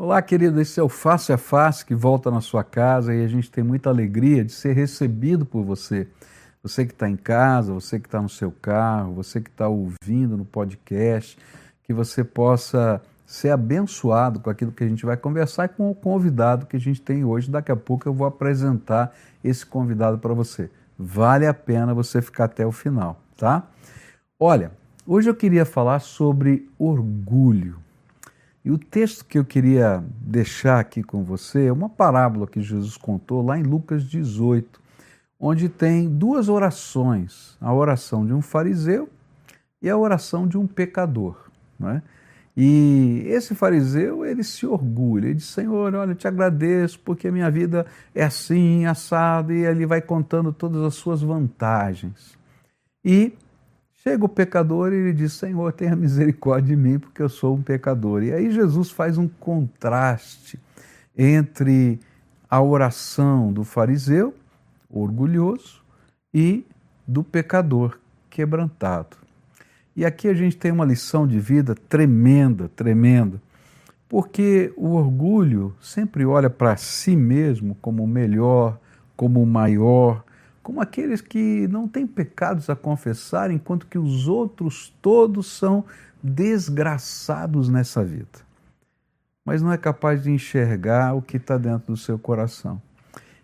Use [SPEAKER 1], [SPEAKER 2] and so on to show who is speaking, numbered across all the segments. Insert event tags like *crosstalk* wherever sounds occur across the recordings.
[SPEAKER 1] Olá, querido. Esse é o Face a Face que volta na sua casa e a gente tem muita alegria de ser recebido por você. Você que está em casa, você que está no seu carro, você que está ouvindo no podcast, que você possa ser abençoado com aquilo que a gente vai conversar e com o convidado que a gente tem hoje. Daqui a pouco eu vou apresentar esse convidado para você. Vale a pena você ficar até o final, tá? Olha, hoje eu queria falar sobre orgulho. E o texto que eu queria deixar aqui com você é uma parábola que Jesus contou lá em Lucas 18, onde tem duas orações: a oração de um fariseu e a oração de um pecador. Né? E esse fariseu, ele se orgulha, ele diz, Senhor, olha, eu te agradeço porque a minha vida é assim, assado, e ele vai contando todas as suas vantagens. E Chega o pecador e ele diz: Senhor, tenha misericórdia de mim, porque eu sou um pecador. E aí Jesus faz um contraste entre a oração do fariseu, orgulhoso, e do pecador, quebrantado. E aqui a gente tem uma lição de vida tremenda, tremenda, porque o orgulho sempre olha para si mesmo como o melhor, como o maior, como aqueles que não têm pecados a confessar, enquanto que os outros todos são desgraçados nessa vida. Mas não é capaz de enxergar o que está dentro do seu coração.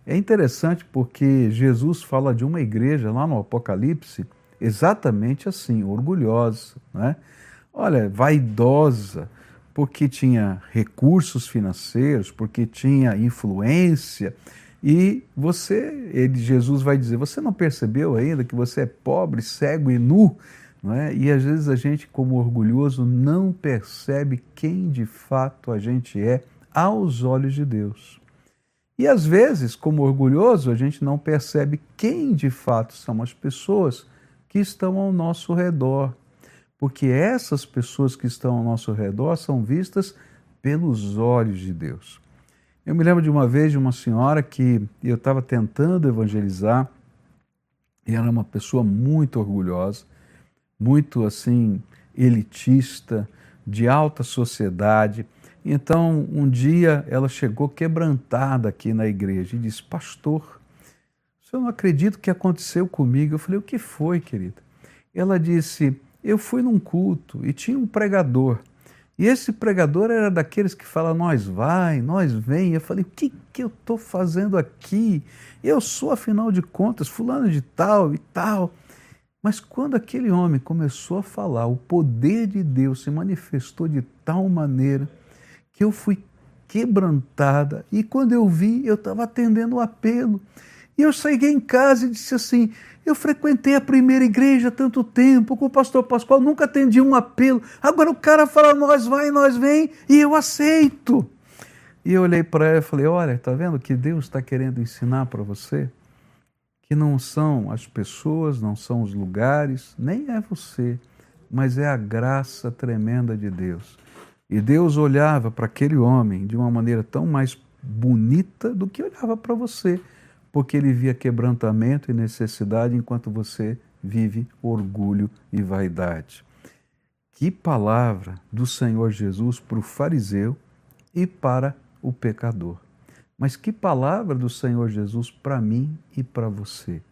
[SPEAKER 1] É interessante porque Jesus fala de uma igreja lá no Apocalipse exatamente assim, orgulhosa, né? Olha, vaidosa, porque tinha recursos financeiros, porque tinha influência, e você, ele, Jesus vai dizer, você não percebeu ainda que você é pobre, cego e nu? Não é? E às vezes a gente, como orgulhoso, não percebe quem de fato a gente é aos olhos de Deus. E às vezes, como orgulhoso, a gente não percebe quem de fato são as pessoas que estão ao nosso redor. Porque essas pessoas que estão ao nosso redor são vistas pelos olhos de Deus. Eu me lembro de uma vez de uma senhora que eu estava tentando evangelizar e era uma pessoa muito orgulhosa, muito assim elitista, de alta sociedade. Então, um dia ela chegou quebrantada aqui na igreja e disse: Pastor, eu não acredito que aconteceu comigo. Eu falei: O que foi, querida? Ela disse: Eu fui num culto e tinha um pregador. E esse pregador era daqueles que fala nós vai, nós vem. Eu falei, o que, que eu estou fazendo aqui? Eu sou, afinal de contas, fulano de tal e tal. Mas quando aquele homem começou a falar, o poder de Deus se manifestou de tal maneira que eu fui quebrantada. E quando eu vi, eu estava atendendo o apelo. E eu cheguei em casa e disse assim: eu frequentei a primeira igreja há tanto tempo, com o pastor Pascoal, nunca atendi um apelo. Agora o cara fala, nós vai, nós vem, e eu aceito. E eu olhei para ela e falei: Olha, está vendo que Deus está querendo ensinar para você? Que não são as pessoas, não são os lugares, nem é você, mas é a graça tremenda de Deus. E Deus olhava para aquele homem de uma maneira tão mais bonita do que olhava para você porque ele via quebrantamento e necessidade enquanto você vive orgulho e vaidade. Que palavra do Senhor Jesus para o fariseu e para o pecador. Mas que palavra do Senhor Jesus para mim e para você.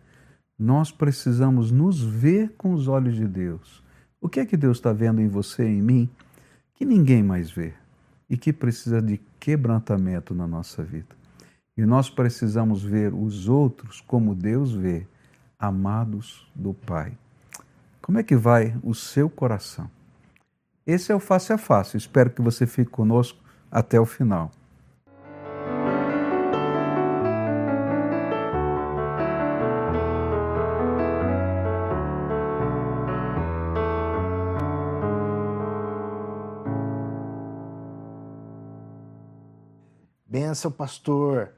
[SPEAKER 1] Nós precisamos nos ver com os olhos de Deus. O que é que Deus está vendo em você e em mim que ninguém mais vê e que precisa de quebrantamento na nossa vida? E nós precisamos ver os outros como Deus vê, amados do Pai. Como é que vai o seu coração? Esse é o face a face. Espero que você fique conosco até o final.
[SPEAKER 2] Benção, pastor.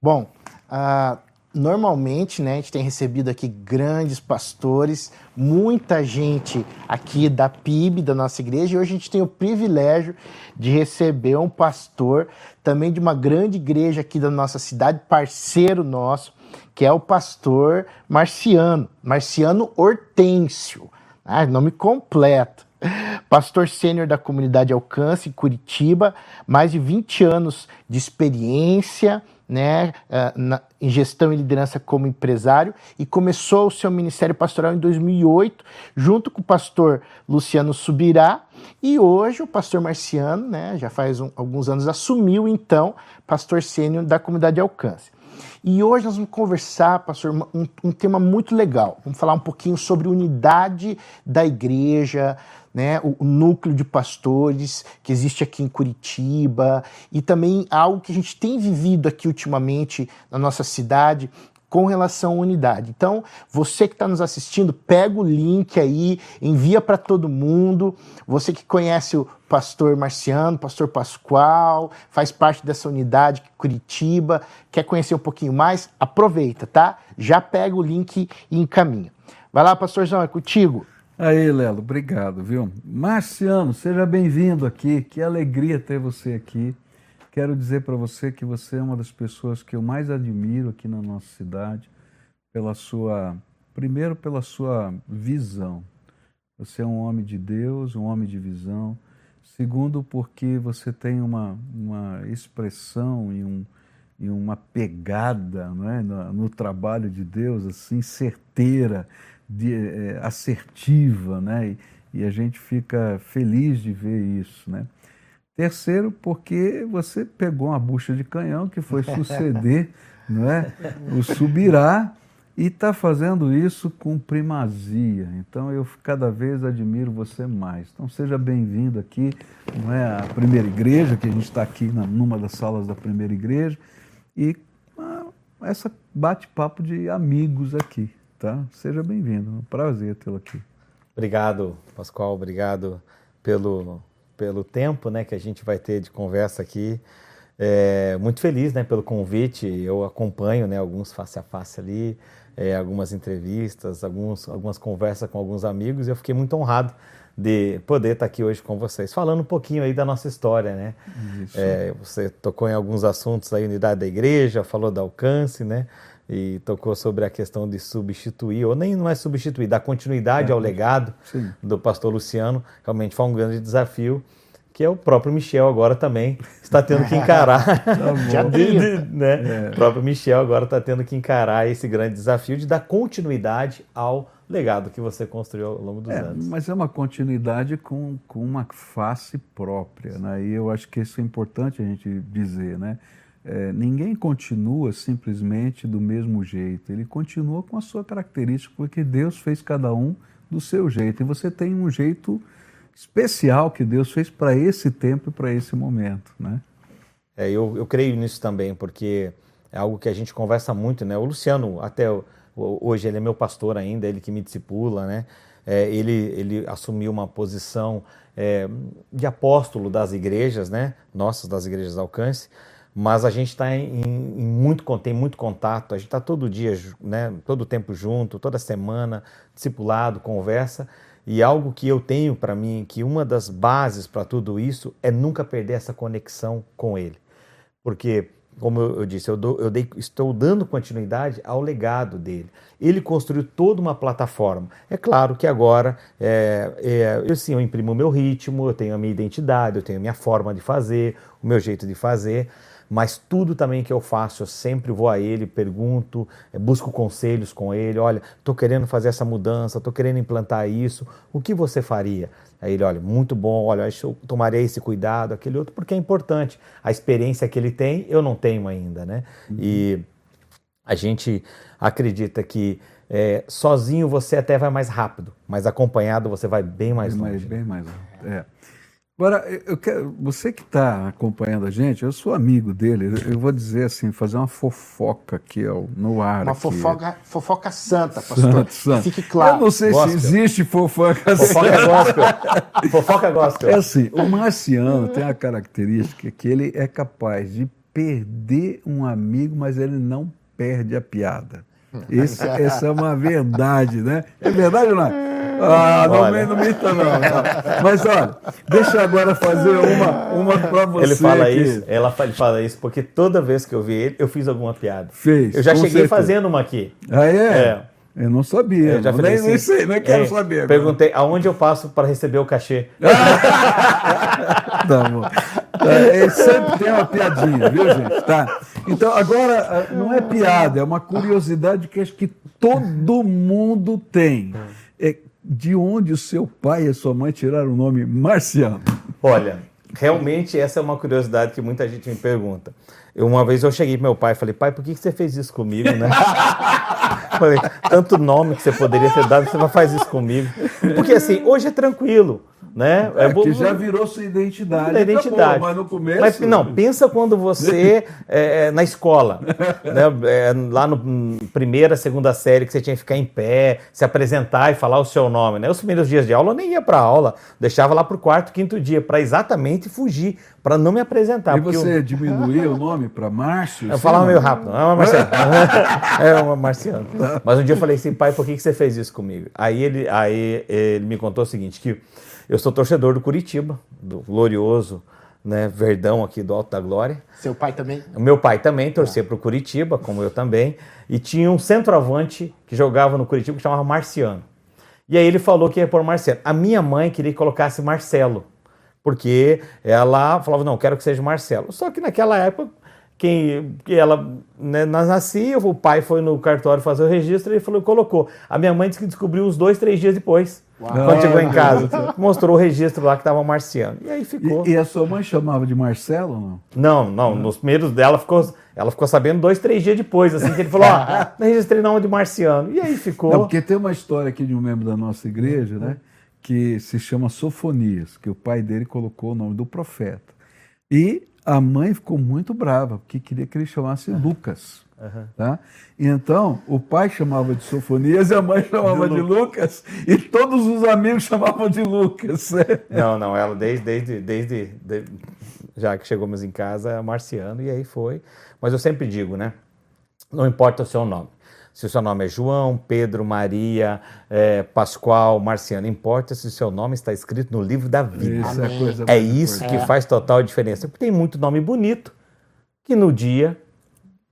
[SPEAKER 2] Bom, uh, normalmente né, a gente tem recebido aqui grandes pastores, muita gente aqui da PIB, da nossa igreja, e hoje a gente tem o privilégio de receber um pastor também de uma grande igreja aqui da nossa cidade, parceiro nosso, que é o pastor Marciano, Marciano Hortêncio, né, nome completo. pastor sênior da comunidade Alcance, Curitiba, mais de 20 anos de experiência né, eh, na, em gestão e liderança como empresário e começou o seu ministério pastoral em 2008, junto com o pastor Luciano Subirá, e hoje o pastor Marciano, né, já faz um, alguns anos, assumiu então pastor sênior da comunidade Alcance. E hoje nós vamos conversar, pastor, um, um, tema muito legal. Vamos falar um pouquinho sobre unidade da igreja, né, o, o, núcleo de pastores que existe aqui em Curitiba e também algo que a gente tem vivido aqui ultimamente na nossa cidade, com relação à unidade. Então, você que está nos assistindo, pega o link aí, envia para todo mundo. Você que conhece o pastor Marciano, pastor Pascoal, faz parte dessa unidade Curitiba, quer conhecer um pouquinho mais, aproveita, tá? Já pega o link e encaminha. Vai lá, pastorzão, é contigo.
[SPEAKER 1] Aí, Lelo, obrigado, viu? Marciano, seja bem-vindo aqui. Que alegria ter você aqui. Quero dizer para você que você é uma das pessoas que eu mais admiro aqui na nossa cidade, pela sua, primeiro pela sua visão. Você é um homem de Deus, um homem de visão. Segundo, porque você tem uma, uma expressão e, um, e uma pegada não é? no, no trabalho de Deus, assim, certeira, de, é, assertiva, né? E, e a gente fica feliz de ver isso, né? Terceiro, porque você pegou uma bucha de canhão que foi *laughs* suceder não é? o Subirá e está fazendo isso com primazia. Então eu cada vez admiro você mais. Então seja bem-vindo aqui, não é a primeira igreja, que a gente está aqui na, numa das salas da primeira igreja, e ah, essa bate-papo de amigos aqui, tá? Seja bem-vindo, é um prazer tê-lo aqui.
[SPEAKER 3] Obrigado, Pascoal, obrigado pelo pelo tempo né, que a gente vai ter de conversa aqui. É, muito feliz né, pelo convite. Eu acompanho né, alguns face a face ali, é, algumas entrevistas, alguns, algumas conversas com alguns amigos e eu fiquei muito honrado de poder estar aqui hoje com vocês, falando um pouquinho aí da nossa história, né? É, você tocou em alguns assuntos aí, unidade da igreja, falou do alcance, né? E tocou sobre a questão de substituir, ou nem não é substituir, dar continuidade é, ao legado sim. do pastor Luciano. Realmente foi um grande desafio que é o próprio Michel agora também está tendo que encarar. *laughs*
[SPEAKER 2] Já *laughs* de, de,
[SPEAKER 3] né? É. O próprio Michel agora está tendo que encarar esse grande desafio de dar continuidade ao legado que você construiu ao longo dos
[SPEAKER 1] é,
[SPEAKER 3] anos.
[SPEAKER 1] Mas é uma continuidade com, com uma face própria, né? E eu acho que isso é importante a gente dizer, né? É, ninguém continua simplesmente do mesmo jeito, ele continua com a sua característica, porque Deus fez cada um do seu jeito. E você tem um jeito especial que Deus fez para esse tempo e para esse momento, né?
[SPEAKER 3] É, eu, eu creio nisso também, porque é algo que a gente conversa muito, né? O Luciano, até hoje, ele é meu pastor ainda, ele que me discipula, né? É, ele, ele assumiu uma posição é, de apóstolo das igrejas, né? Nossas, das igrejas alcance, mas a gente está em, em, muito, tem muito contato, a gente está todo dia, né? Todo tempo junto, toda semana, discipulado, conversa, e algo que eu tenho para mim, que uma das bases para tudo isso é nunca perder essa conexão com Ele. Porque, como eu, disse, eu, dou, eu dei, estou dando continuidade ao legado dele. Ele construiu toda uma plataforma. É claro que agora, é, é, eu sim, eu imprimo o meu ritmo, eu tenho a minha identidade, eu tenho a minha forma de fazer, o meu jeito de fazer mas tudo também que eu faço, eu sempre vou a ele, pergunto, eh, busco conselhos com ele. Olha, estou querendo fazer essa mudança, estou querendo implantar isso, o que você faria? Aí ele, olha, muito bom, olha, eu tomaria esse cuidado, aquele outro, porque é importante. A experiência que ele tem, eu não tenho ainda, né? Uhum. E a gente acredita que é, sozinho você até vai mais rápido, mas acompanhado você vai bem mais
[SPEAKER 1] bem
[SPEAKER 3] longe.
[SPEAKER 1] Mais, bem mais, é. Agora, eu quero, você que está acompanhando a gente, eu sou amigo dele, eu vou dizer assim, fazer uma fofoca aqui ó, no ar.
[SPEAKER 2] Uma
[SPEAKER 1] aqui.
[SPEAKER 2] fofoca, fofoca santa, pastor. *laughs* Santo, santo. Fique claro.
[SPEAKER 1] Eu não sei gospel. se existe fofoca,
[SPEAKER 3] fofoca gospel. fofoca gospel.
[SPEAKER 1] É assim, o marciano tem a característica que ele é capaz de perder um amigo, mas ele não perde a piada. Isso, essa é uma verdade, né? É verdade ou não? Ah, não, olha. não minta não, não. Mas olha, deixa eu agora fazer uma, uma para você.
[SPEAKER 3] Ele fala isso, ela ele fala isso porque toda vez que eu vi ele, eu fiz alguma piada.
[SPEAKER 1] Fez.
[SPEAKER 3] Eu já cheguei certeza. fazendo uma aqui.
[SPEAKER 1] Ah, é? É. Eu não sabia.
[SPEAKER 3] Eu já
[SPEAKER 1] nem,
[SPEAKER 3] falei
[SPEAKER 1] nem
[SPEAKER 3] assim,
[SPEAKER 1] sei, nem quero
[SPEAKER 3] é,
[SPEAKER 1] saber. agora.
[SPEAKER 3] Perguntei aonde eu passo para receber o cachê. *laughs*
[SPEAKER 1] Tá bom. Tá, é, sempre tem uma piadinha, viu, gente? Tá. Então, agora, ah, não é piada, é uma curiosidade que acho que todo mundo tem. É de onde o seu pai e a sua mãe tiraram o nome Marciano?
[SPEAKER 3] Olha, realmente essa é uma curiosidade que muita gente me pergunta. Eu, uma vez eu cheguei pro meu pai e falei, pai, por que que você fez isso comigo, né? *laughs* falei, tanto nome que você poderia ter dado, você não faz isso comigo. Porque assim, hoje é tranquilo, né?
[SPEAKER 1] É,
[SPEAKER 3] bo-
[SPEAKER 1] que já virou sua identidade.
[SPEAKER 3] da identidade.
[SPEAKER 1] Acabou, mas no começo.
[SPEAKER 3] Mas, não, pensa quando você, é, é, na escola, *laughs* né, é, lá no hum, primeira, segunda série, que você tinha que ficar em pé, se apresentar e falar o seu nome. Né? Os primeiros dias de aula eu nem ia para aula, deixava lá para o quarto, quinto dia, para exatamente fugir, para não me apresentar.
[SPEAKER 1] E
[SPEAKER 3] porque eu-
[SPEAKER 1] você diminuía o nome para Márcio?
[SPEAKER 3] eu falava meio rápido, é uma marciana. *laughs* é uma marciana. Mas um dia eu falei assim, pai, por que que você fez isso comigo? Aí ele, aí ele me contou o seguinte, que eu sou torcedor do Curitiba, do glorioso né, Verdão aqui do Alto da Glória.
[SPEAKER 2] Seu pai também?
[SPEAKER 3] O meu pai também torcia para o Curitiba, como eu também, e tinha um centroavante que jogava no Curitiba que chamava Marciano. E aí ele falou que ia pôr Marciano. A minha mãe queria que colocasse Marcelo, porque ela falava, não, quero que seja Marcelo. Só que naquela época, quem que ela né, nascia, o pai foi no cartório fazer o registro e ele falou, colocou. A minha mãe disse que descobriu uns dois, três dias depois, quando chegou em casa. Mostrou o registro lá que estava Marciano. E aí ficou.
[SPEAKER 1] E, e a sua mãe chamava de Marcelo ou não?
[SPEAKER 3] Não, não, nos primeiros dela ficou, ela ficou sabendo dois, três dias depois, assim, que ele falou, ó, não *laughs* registrei nome de Marciano. E aí ficou.
[SPEAKER 1] Não, porque tem uma história aqui de um membro da nossa igreja, né? Que se chama Sofonias, que o pai dele colocou o nome do profeta. E a mãe ficou muito brava, porque queria que ele chamasse Lucas. Tá? E então, o pai chamava de Sofonias e a mãe chamava de, Lucas, e todos os amigos chamavam de Lucas. *laughs*
[SPEAKER 3] Não, não, ela desde, desde, desde, de- já que chegamos em casa, é Marciano, e aí foi. Mas eu sempre digo, né? Não importa o seu nome. Se o seu nome é João, Pedro, Maria, é, Pascoal, Marciano, importa se o seu nome está escrito no livro da vida.
[SPEAKER 1] Isso é,
[SPEAKER 3] É isso que faz total diferença. Porque tem muito nome bonito que no dia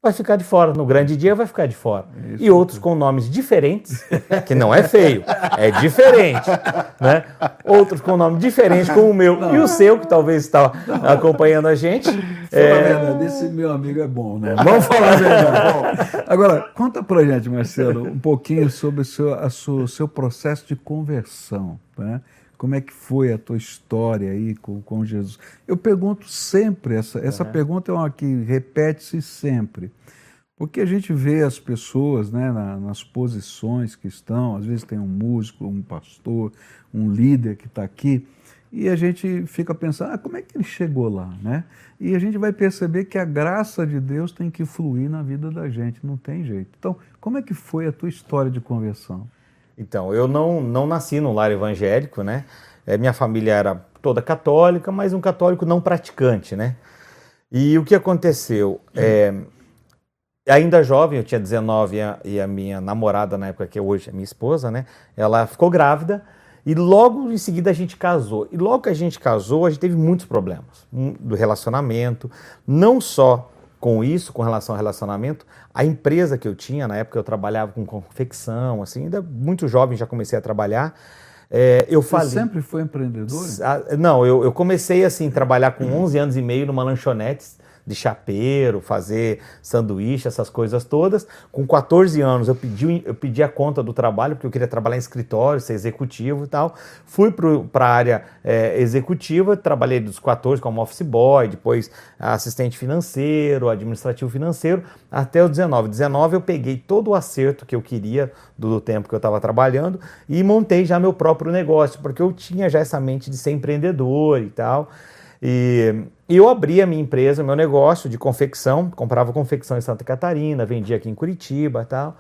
[SPEAKER 3] vai ficar de fora, no grande dia vai ficar de fora. E outros com nomes diferentes, que não é feio, *laughs* é diferente, né? Outros com nome diferente, como o meu e o seu, que talvez está acompanhando a gente.
[SPEAKER 1] A
[SPEAKER 3] É,
[SPEAKER 1] verdade, esse meu amigo é bom, né? Vamos falar a verdade. *laughs* Agora, conta pra gente, Marcelo, um pouquinho sobre o seu, a sua- o seu processo de conversão. Né? Como é que foi a tua história aí com, com Jesus? Eu pergunto sempre, essa, essa pergunta é uma que repete-se sempre. Porque a gente vê as pessoas né, na- nas posições que estão, às vezes tem um músico, um pastor, um líder que está aqui, e a gente fica pensando, ah, como é que ele chegou lá, né? E a gente vai perceber que a graça de Deus tem que fluir na vida da gente, não tem jeito. Então, como é que foi a tua história de conversão?
[SPEAKER 3] Então, eu não, não nasci num lar evangélico, né? É, minha família era toda católica, mas um católico não praticante, né? E o que aconteceu? É, ainda jovem, eu tinha 19 e a, e a minha namorada, na época que hoje é minha esposa, né? Ela ficou grávida e logo em seguida a gente casou. E logo que a gente casou, a gente teve muitos problemas um, do relacionamento, não só com isso, com relação ao relacionamento, a empresa que eu tinha, na época eu trabalhava com confecção, assim, ainda muito jovem já comecei a trabalhar. é, eu
[SPEAKER 1] Você
[SPEAKER 3] falei.
[SPEAKER 1] sempre foi empreendedor?
[SPEAKER 3] Não, eu, eu comecei assim, trabalhar com 11 anos e meio numa lanchonete de chapeiro, fazer sanduíche, essas coisas todas. Com 14 anos eu pedi, eu pedi a conta do trabalho, porque eu queria trabalhar em escritório, ser executivo e tal. Fui para a área eh, executiva, trabalhei dos 14 como office boy, depois assistente financeiro, administrativo financeiro, até os 19. 19 eu peguei todo o acerto que eu queria do tempo que eu estava trabalhando e montei já meu próprio negócio, porque eu tinha já essa mente de ser empreendedor e tal. E, e eu abri a minha empresa, meu negócio de confecção, comprava confecção em Santa Catarina, vendia aqui em Curitiba e tal,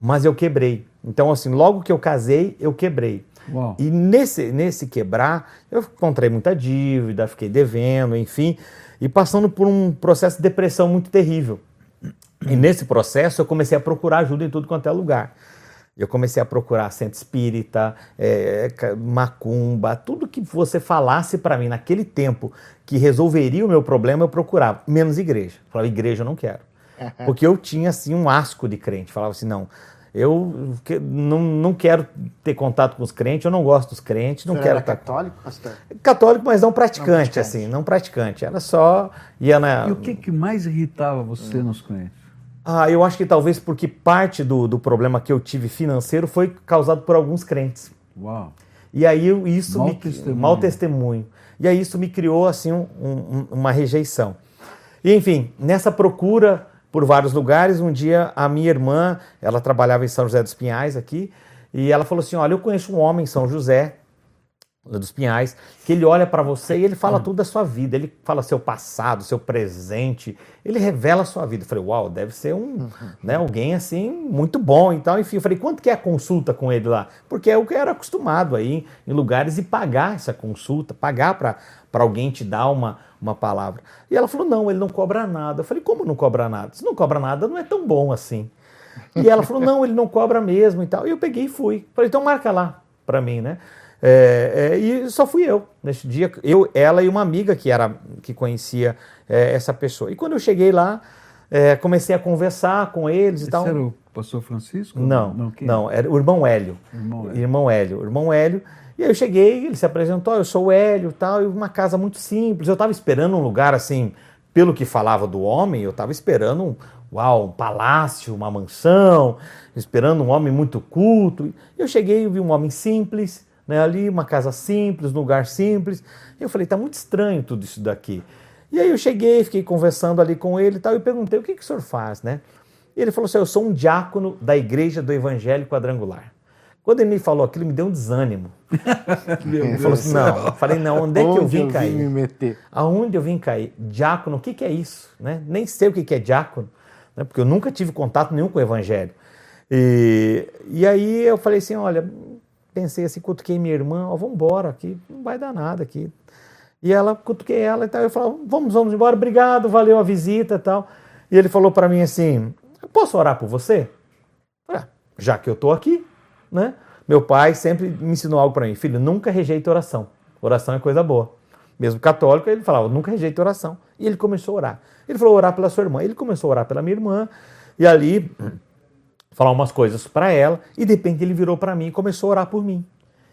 [SPEAKER 3] mas eu quebrei. Então, assim, logo que eu casei, eu quebrei.
[SPEAKER 1] Uau.
[SPEAKER 3] E nesse, nesse quebrar, eu encontrei muita dívida, fiquei devendo, enfim, e passando por um processo de depressão muito terrível. E nesse processo eu comecei a procurar ajuda em tudo quanto é lugar. Eu comecei a procurar centro espírita, é, macumba, tudo que você falasse para mim naquele tempo que resolveria o meu problema, eu procurava, menos igreja. Eu falava, igreja eu não quero. *laughs* Porque eu tinha assim um asco de crente. Falava assim, não, Eu que- não, não quero ter contato com os crentes, eu não gosto dos crentes, não
[SPEAKER 2] senhor
[SPEAKER 3] quero
[SPEAKER 2] era
[SPEAKER 3] estar
[SPEAKER 2] católico, pastor?
[SPEAKER 3] católico, mas não praticante,
[SPEAKER 2] Não praticante.
[SPEAKER 3] assim, não praticante. Era só ia na.
[SPEAKER 1] E o que, que mais irritava você nos crentes?
[SPEAKER 3] Ah, eu acho que talvez porque parte do, do problema que eu tive financeiro foi causado por alguns crentes.
[SPEAKER 1] Uau.
[SPEAKER 3] E aí isso
[SPEAKER 1] Mau
[SPEAKER 3] me
[SPEAKER 1] testemunho.
[SPEAKER 3] mau testemunho. E aí isso me criou assim um- um- uma rejeição. E enfim, nessa procura por vários lugares, um dia a minha irmã, ela trabalhava em São José dos Pinhais aqui, e ela falou assim: "Olha, eu conheço um homem em São José dos Pinhais, que ele olha para você e ele fala tudo da sua vida, ele fala seu passado, seu presente, ele revela a sua vida. Eu falei, uau, deve ser um, né, alguém assim muito bom e tal. Enfim, eu falei, quanto que é a consulta com ele lá? Porque é o que eu era acostumado aí em lugares e pagar essa consulta, pagar para alguém te dar uma, uma palavra. E ela falou, não, ele não cobra nada. Eu falei, como não cobra nada? Se não cobra nada, não é tão bom assim. E ela falou, não, ele não cobra mesmo e tal. E eu peguei e fui. Falei, então marca lá para mim, né? É, é, e só fui eu nesse dia, eu, ela e uma amiga que era que conhecia é, essa pessoa. E quando eu cheguei lá, é, comecei a conversar com eles e
[SPEAKER 1] Esse
[SPEAKER 3] tal.
[SPEAKER 1] era o pastor Francisco?
[SPEAKER 3] Não,
[SPEAKER 1] não, quem?
[SPEAKER 3] não, era o irmão Hélio.
[SPEAKER 1] Irmão Hélio.
[SPEAKER 3] Irmão Hélio. Irmão Hélio. E aí eu cheguei, ele se apresentou, eu sou o Hélio e tal, e uma casa muito simples. Eu estava esperando um lugar assim, pelo que falava do homem, eu estava esperando um, uau, um palácio, uma mansão, esperando um homem muito culto. Eu cheguei e vi um homem simples, né, ali, uma casa simples, um lugar simples. Eu falei, tá muito estranho tudo isso daqui. E aí eu cheguei, fiquei conversando ali com ele e tal, e perguntei, o que, que o senhor faz, né? E ele falou assim, eu sou um diácono da Igreja do Evangelho Quadrangular. Quando ele me falou aquilo, me deu um desânimo. *laughs*
[SPEAKER 1] Meu
[SPEAKER 3] Ele falou assim, não, eu falei, não, onde é que eu vim
[SPEAKER 2] me
[SPEAKER 3] cair?
[SPEAKER 2] meter?
[SPEAKER 3] Aonde eu vim cair? Diácono, o que, que é isso? Né? Nem sei o que, que é diácono, né? porque eu nunca tive contato nenhum com o evangelho. E, e aí eu falei assim, olha, pensei assim, cutuquei minha irmã, ó, vamos embora aqui, não vai dar nada aqui. E ela, cutuquei ela e tal, eu falei, vamos, vamos embora, obrigado, valeu a visita e tal. E ele falou para mim assim, posso orar por você? "Ah, já que eu tô aqui, né? Meu pai sempre me ensinou algo para mim, filho, nunca rejeita oração. Oração é coisa boa. Mesmo católico, ele falava, nunca rejeita oração. E ele começou a orar. Ele falou, orar pela sua irmã. Ele começou a orar pela minha irmã, e ali falar umas coisas para ela, e de repente ele virou para mim e começou a orar por mim.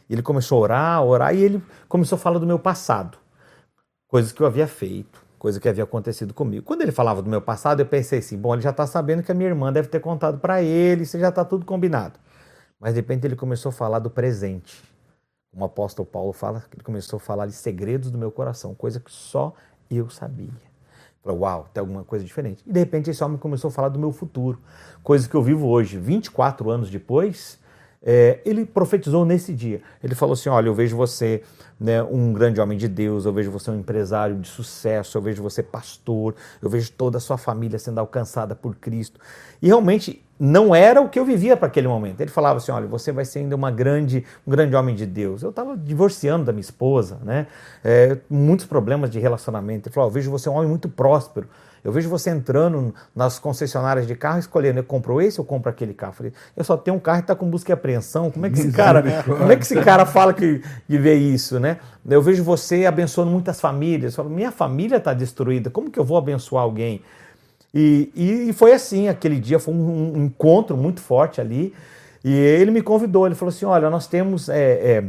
[SPEAKER 3] Ele começou a orar, a orar, e ele começou a falar do meu passado, coisas que eu havia feito, coisas que havia acontecido comigo. Quando ele falava do meu passado, eu pensei assim: bom, ele já está sabendo que a minha irmã deve ter contado para ele, isso já está tudo combinado. Mas de repente ele começou a falar do presente. Como o apóstolo Paulo fala, ele começou a falar de segredos do meu coração, coisa que só eu sabia. Falei, uau, tem alguma coisa diferente. E de repente esse homem começou a falar do meu futuro, coisa que eu vivo hoje, 24 anos depois. É, ele profetizou nesse dia. Ele falou assim: Olha, eu vejo você né, um grande homem de Deus, eu vejo você um empresário de sucesso, eu vejo você pastor, eu vejo toda a sua família sendo alcançada por Cristo. E realmente não era o que eu vivia para aquele momento. Ele falava assim: Olha, você vai ser ainda uma grande, um grande homem de Deus. Eu estava divorciando da minha esposa, né? É, muitos problemas de relacionamento. Ele falou: Eu vejo você um homem muito próspero. Eu vejo você entrando nas concessionárias de carro, escolhendo, eu compro esse ou compro aquele carro. Eu falei, eu só tenho um carro e está com busca e apreensão. Como é que esse cara, *laughs* como é que esse cara fala que, que vê isso, né? Eu vejo você abençoando muitas famílias. Eu falo, minha família está destruída. Como que eu vou abençoar alguém? E, e, e foi assim, aquele dia foi um, um, encontro muito forte ali. E ele me convidou, ele falou assim: olha, nós temos é, é,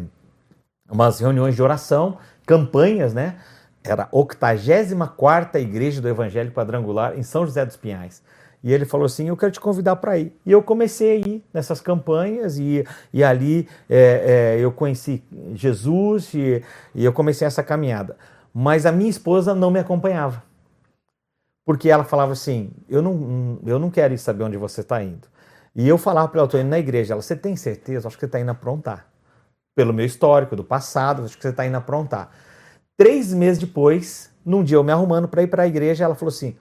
[SPEAKER 3] umas reuniões de oração, campanhas, né? Era a 84 Igreja do Evangelho Quadrangular em São José dos Pinhais. E ele falou assim: Eu quero te convidar para ir. E eu comecei a ir nessas campanhas, e, e ali é, é, eu conheci Jesus e, e eu comecei essa caminhada. Mas a minha esposa não me acompanhava. Porque ela falava assim: Eu não, eu não quero saber onde você está indo. E eu falava para ela: Estou indo na igreja. Ela: Você tem certeza? Acho que você está indo aprontar. Pelo meu histórico do passado, acho que você está indo aprontar. Três meses depois, num dia eu me arrumando para ir para a igreja, ela falou assim: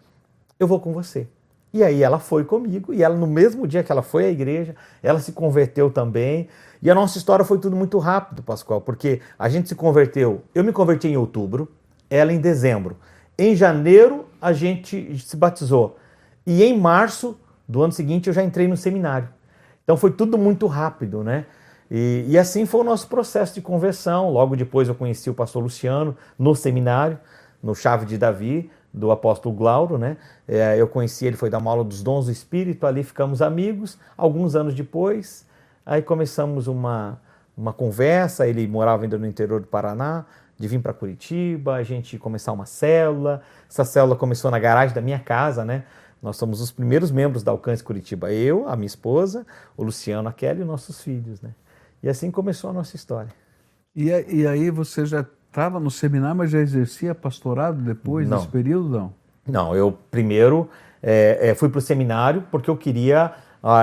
[SPEAKER 3] Eu vou com você. E aí ela foi comigo, e ela, no mesmo dia que ela foi à igreja, ela se converteu também. E a nossa história foi tudo muito rápido, Pascoal, porque a gente se converteu. Eu me converti em outubro, ela em dezembro. Em janeiro, a gente se batizou. E em março do ano seguinte, eu já entrei no seminário. Então foi tudo muito rápido, né? E, e, assim foi o nosso processo de conversão. Logo depois eu conheci o pastor Luciano no seminário, no Chave de Davi, do apóstolo Glauro, né? É, eu conheci ele, foi dar uma aula dos dons do Espírito, ali ficamos amigos. Alguns anos depois, aí começamos uma, uma conversa. Ele morava ainda no interior do Paraná, de vir para Curitiba, a gente começar uma célula. Essa célula começou na garagem da minha casa, né? Nós somos os primeiros membros da Alcance Curitiba. Eu, a minha esposa, o Luciano, a Kelly e nossos filhos, né? E assim começou a nossa história.
[SPEAKER 1] E, e aí você já estava no seminário, mas já exercia pastorado depois
[SPEAKER 3] não.
[SPEAKER 1] desse período, não?
[SPEAKER 3] Não, eu primeiro é, é, fui para o seminário porque eu queria,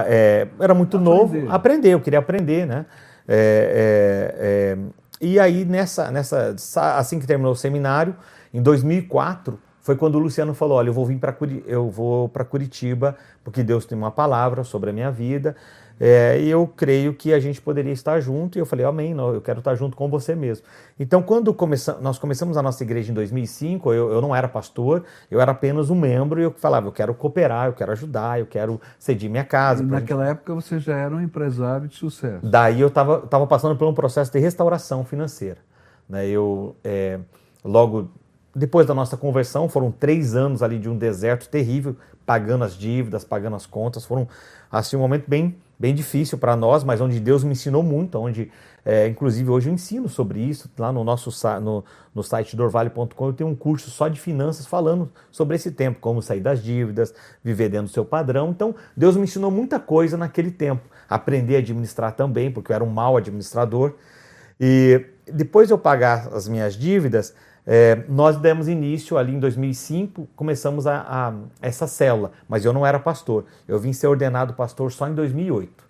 [SPEAKER 3] é, era muito aprender. novo, aprender, eu queria aprender, né? É, é, é, e aí, nessa, nessa, assim que terminou o seminário, em 2004, foi quando o Luciano falou: Olha, eu vou vir para eu vou para Curitiba porque Deus tem uma palavra sobre a minha vida é, e eu creio que a gente poderia estar junto. E eu falei, amém, não, eu quero estar junto com você mesmo. Então, quando começa, nós começamos a nossa igreja em 2005, eu, eu não era pastor, eu era apenas um membro e eu falava, eu quero cooperar, eu quero ajudar, eu quero cedir minha casa.
[SPEAKER 1] E naquela gente... época você já era um empresário de sucesso.
[SPEAKER 3] Daí eu estava tava passando por um processo de restauração financeira. Né? Eu, é, logo depois da nossa conversão, foram três anos ali de um deserto terrível, pagando as dívidas, pagando as contas. Foram assim um momento bem bem difícil para nós, mas onde Deus me ensinou muito, onde é, inclusive hoje eu ensino sobre isso lá no nosso no, no site dorvale.com eu tenho um curso só de finanças falando sobre esse tempo, como sair das dívidas, viver dentro do seu padrão. Então Deus me ensinou muita coisa naquele tempo, aprender a administrar também, porque eu era um mau administrador. E depois de eu pagar as minhas dívidas, é, nós demos início ali em 2005, começamos a, a, essa célula, mas eu não era pastor. Eu vim ser ordenado pastor só em 2008.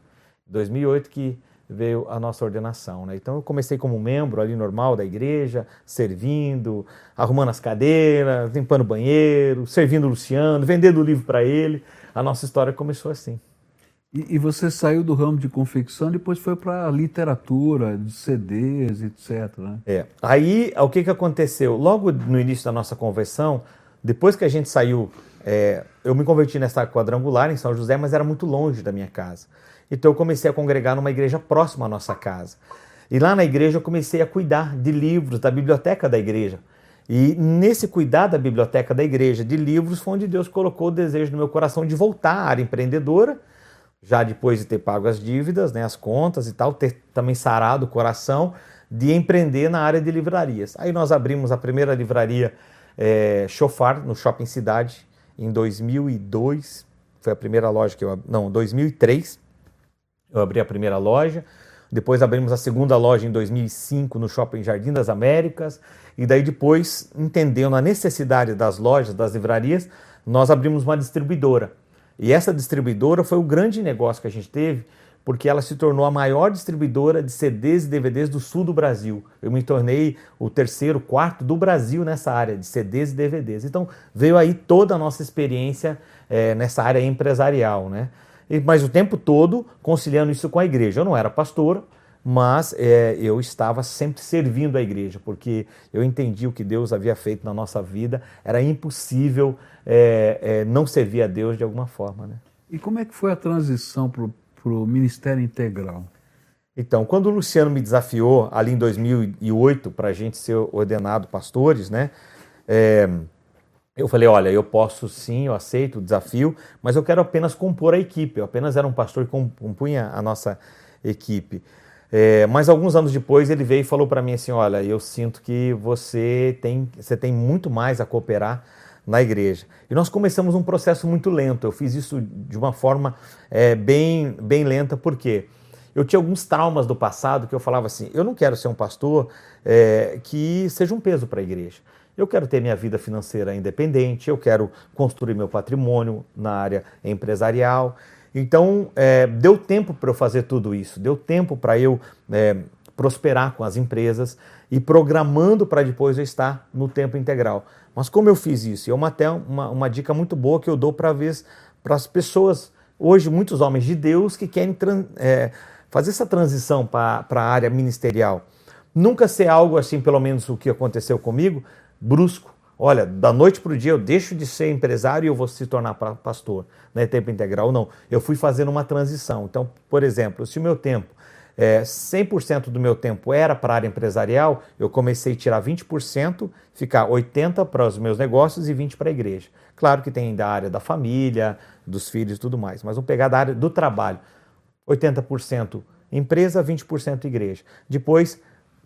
[SPEAKER 3] 2008 que veio a nossa ordenação. Né? Então eu comecei como membro ali normal da igreja, servindo, arrumando as cadeiras, limpando o banheiro, servindo o Luciano, vendendo o livro para ele. A nossa história começou assim.
[SPEAKER 1] E, e, você saiu do ramo de confecção, depois foi para literatura, de CDs, etc. Né?
[SPEAKER 3] É. Aí, o que, que aconteceu? Logo no início da nossa conversão, depois que a gente saiu, é, eu me converti nessa quadrangular em São José, mas era muito longe da minha casa. Então eu comecei a congregar numa igreja próxima à nossa casa. E lá na igreja eu comecei a cuidar de livros, da biblioteca da igreja. E nesse cuidar da biblioteca da igreja, de livros, foi onde Deus colocou o desejo no meu coração de voltar à área empreendedora já depois de ter pago as dívidas, né, as contas e tal, ter também sarado o coração de empreender na área de livrarias. Aí nós abrimos a primeira livraria é, Chofar, no Shopping Cidade, em 2002. Foi a primeira loja que eu... Não, 2003. Eu abri a primeira loja. Depois abrimos a segunda loja em 2005 no Shopping Jardim das Américas. E daí depois, entendendo a necessidade das lojas, das livrarias, nós abrimos uma distribuidora. E essa distribuidora foi o grande negócio que a gente teve, porque ela se tornou a maior distribuidora de CDs e DVDs do sul do Brasil. Eu me tornei o terceiro, quarto do Brasil nessa área de CDs e DVDs. Então veio aí toda a nossa experiência é, nessa área empresarial, né? Mas o tempo todo conciliando isso com a igreja. Eu não era pastor, mas é, eu estava sempre servindo a igreja, porque eu entendi o que Deus havia feito na nossa vida, era impossível é, é, não servir a Deus de alguma forma. Né?
[SPEAKER 1] E como é que foi a transição para o Ministério Integral?
[SPEAKER 3] Então, quando o Luciano me desafiou ali em 2008 para a gente ser ordenado pastores, né? É, eu falei, olha, eu posso sim, eu aceito o desafio, mas eu quero apenas compor a equipe. Eu apenas era um pastor que compunha a nossa equipe. É, mas alguns anos depois ele veio e falou para mim assim, olha, eu sinto que você tem, você tem muito mais a cooperar na igreja. E nós começamos um processo muito lento. Eu fiz isso de uma forma é, bem, bem lenta, porque eu tinha alguns traumas do passado que eu falava assim: eu não quero ser um pastor é, que seja um peso para a igreja. Eu quero ter minha vida financeira independente, eu quero construir meu patrimônio na área empresarial. Então, é, deu tempo para eu fazer tudo isso, deu tempo para eu é, prosperar com as empresas e programando para depois eu estar no tempo integral. Mas como eu fiz isso? É uma, até uma, uma dica muito boa que eu dou para as pessoas, hoje, muitos homens de Deus que querem é, fazer essa transição para a área ministerial. Nunca ser algo assim, pelo menos o que aconteceu comigo, brusco olha, da noite para o dia eu deixo de ser empresário e eu vou se tornar pastor, né, tempo integral. Não, eu fui fazendo uma transição. Então, por exemplo, se o meu tempo é, 100% do meu tempo era para a área empresarial, eu comecei a tirar 20%, ficar 80% para os meus negócios e 20% para a igreja. Claro que tem da área da família, dos filhos e tudo mais, mas vamos pegar da área do trabalho. 80% empresa, 20% igreja. Depois,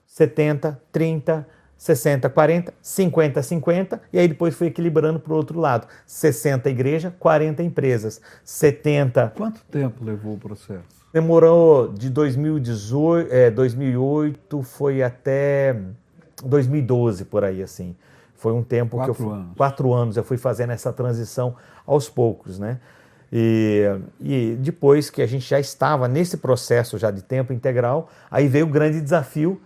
[SPEAKER 3] 70%, 30%, 60, 40, 50, 50, e aí depois foi equilibrando para o outro lado. 60 igreja, 40 empresas. 70.
[SPEAKER 1] Quanto tempo levou o processo?
[SPEAKER 3] Demorou de 2018, é, 2008 foi até 2012 por aí assim. Foi um tempo
[SPEAKER 1] quatro
[SPEAKER 3] que eu
[SPEAKER 1] anos.
[SPEAKER 3] quatro anos eu fui fazendo essa transição aos poucos, né? E, e depois que a gente já estava nesse processo já de tempo integral, aí veio o grande desafio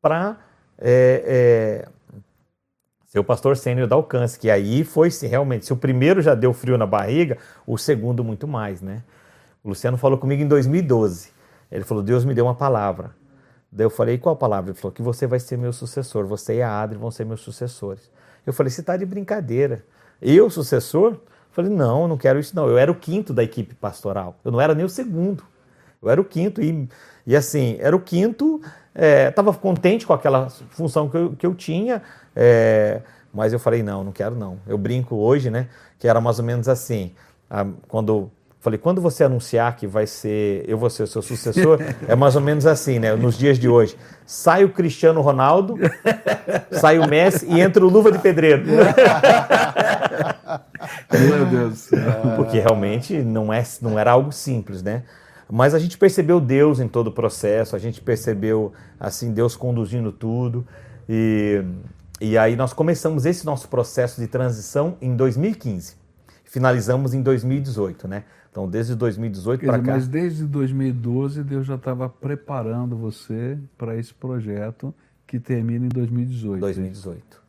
[SPEAKER 3] para é, é, ser o pastor sênior da alcance, que aí foi se realmente, se o primeiro já deu frio na barriga, o segundo muito mais, né? O Luciano falou comigo em 2012. Ele falou: Deus me deu uma palavra. Daí eu falei: qual palavra? Ele falou: que você vai ser meu sucessor. Você e a Adri vão ser meus sucessores. Eu falei: você está de brincadeira. Eu, sucessor? Eu falei: não, não quero isso, não. Eu era o quinto da equipe pastoral. Eu não era nem o segundo. Eu era o quinto. E, e assim, era o quinto. Estava é, contente com aquela função que eu, que eu tinha. É, mas eu falei: não, não quero, não. Eu brinco hoje, né? Que era mais ou menos assim. Quando Falei, quando você anunciar que vai ser, eu vou ser o seu sucessor, é mais ou menos assim, né? Nos dias de hoje. Sai o Cristiano Ronaldo, *laughs* sai o Messi e entra o Luva de Pedreiro. *laughs*
[SPEAKER 1] Meu Deus.
[SPEAKER 3] Porque realmente não, é, não era algo simples, né? Mas a gente percebeu Deus em todo o processo, a gente percebeu, assim, Deus conduzindo tudo. E, e aí nós começamos esse nosso processo de transição em 2015. Finalizamos em 2018, né? Então, desde 2018 para cá.
[SPEAKER 1] Mas desde 2012, Deus já estava preparando você para esse projeto que termina em 2018.
[SPEAKER 3] 2018.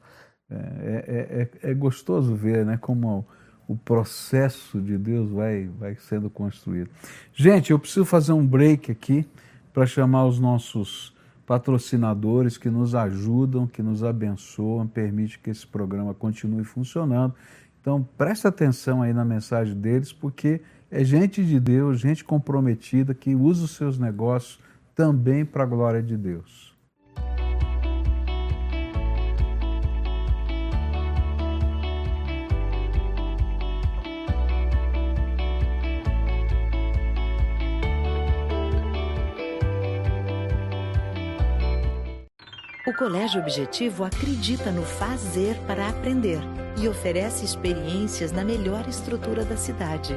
[SPEAKER 1] É, é, é, é gostoso ver né, como o processo de Deus vai, vai sendo construído. Gente, eu preciso fazer um break aqui para chamar os nossos patrocinadores que nos ajudam, que nos abençoam, permite que esse programa continue funcionando. Então, preste atenção aí na mensagem deles, porque é gente de Deus, gente comprometida, que usa os seus negócios também para a glória de Deus.
[SPEAKER 4] Colégio Objetivo acredita no fazer para aprender e oferece experiências na melhor estrutura da cidade.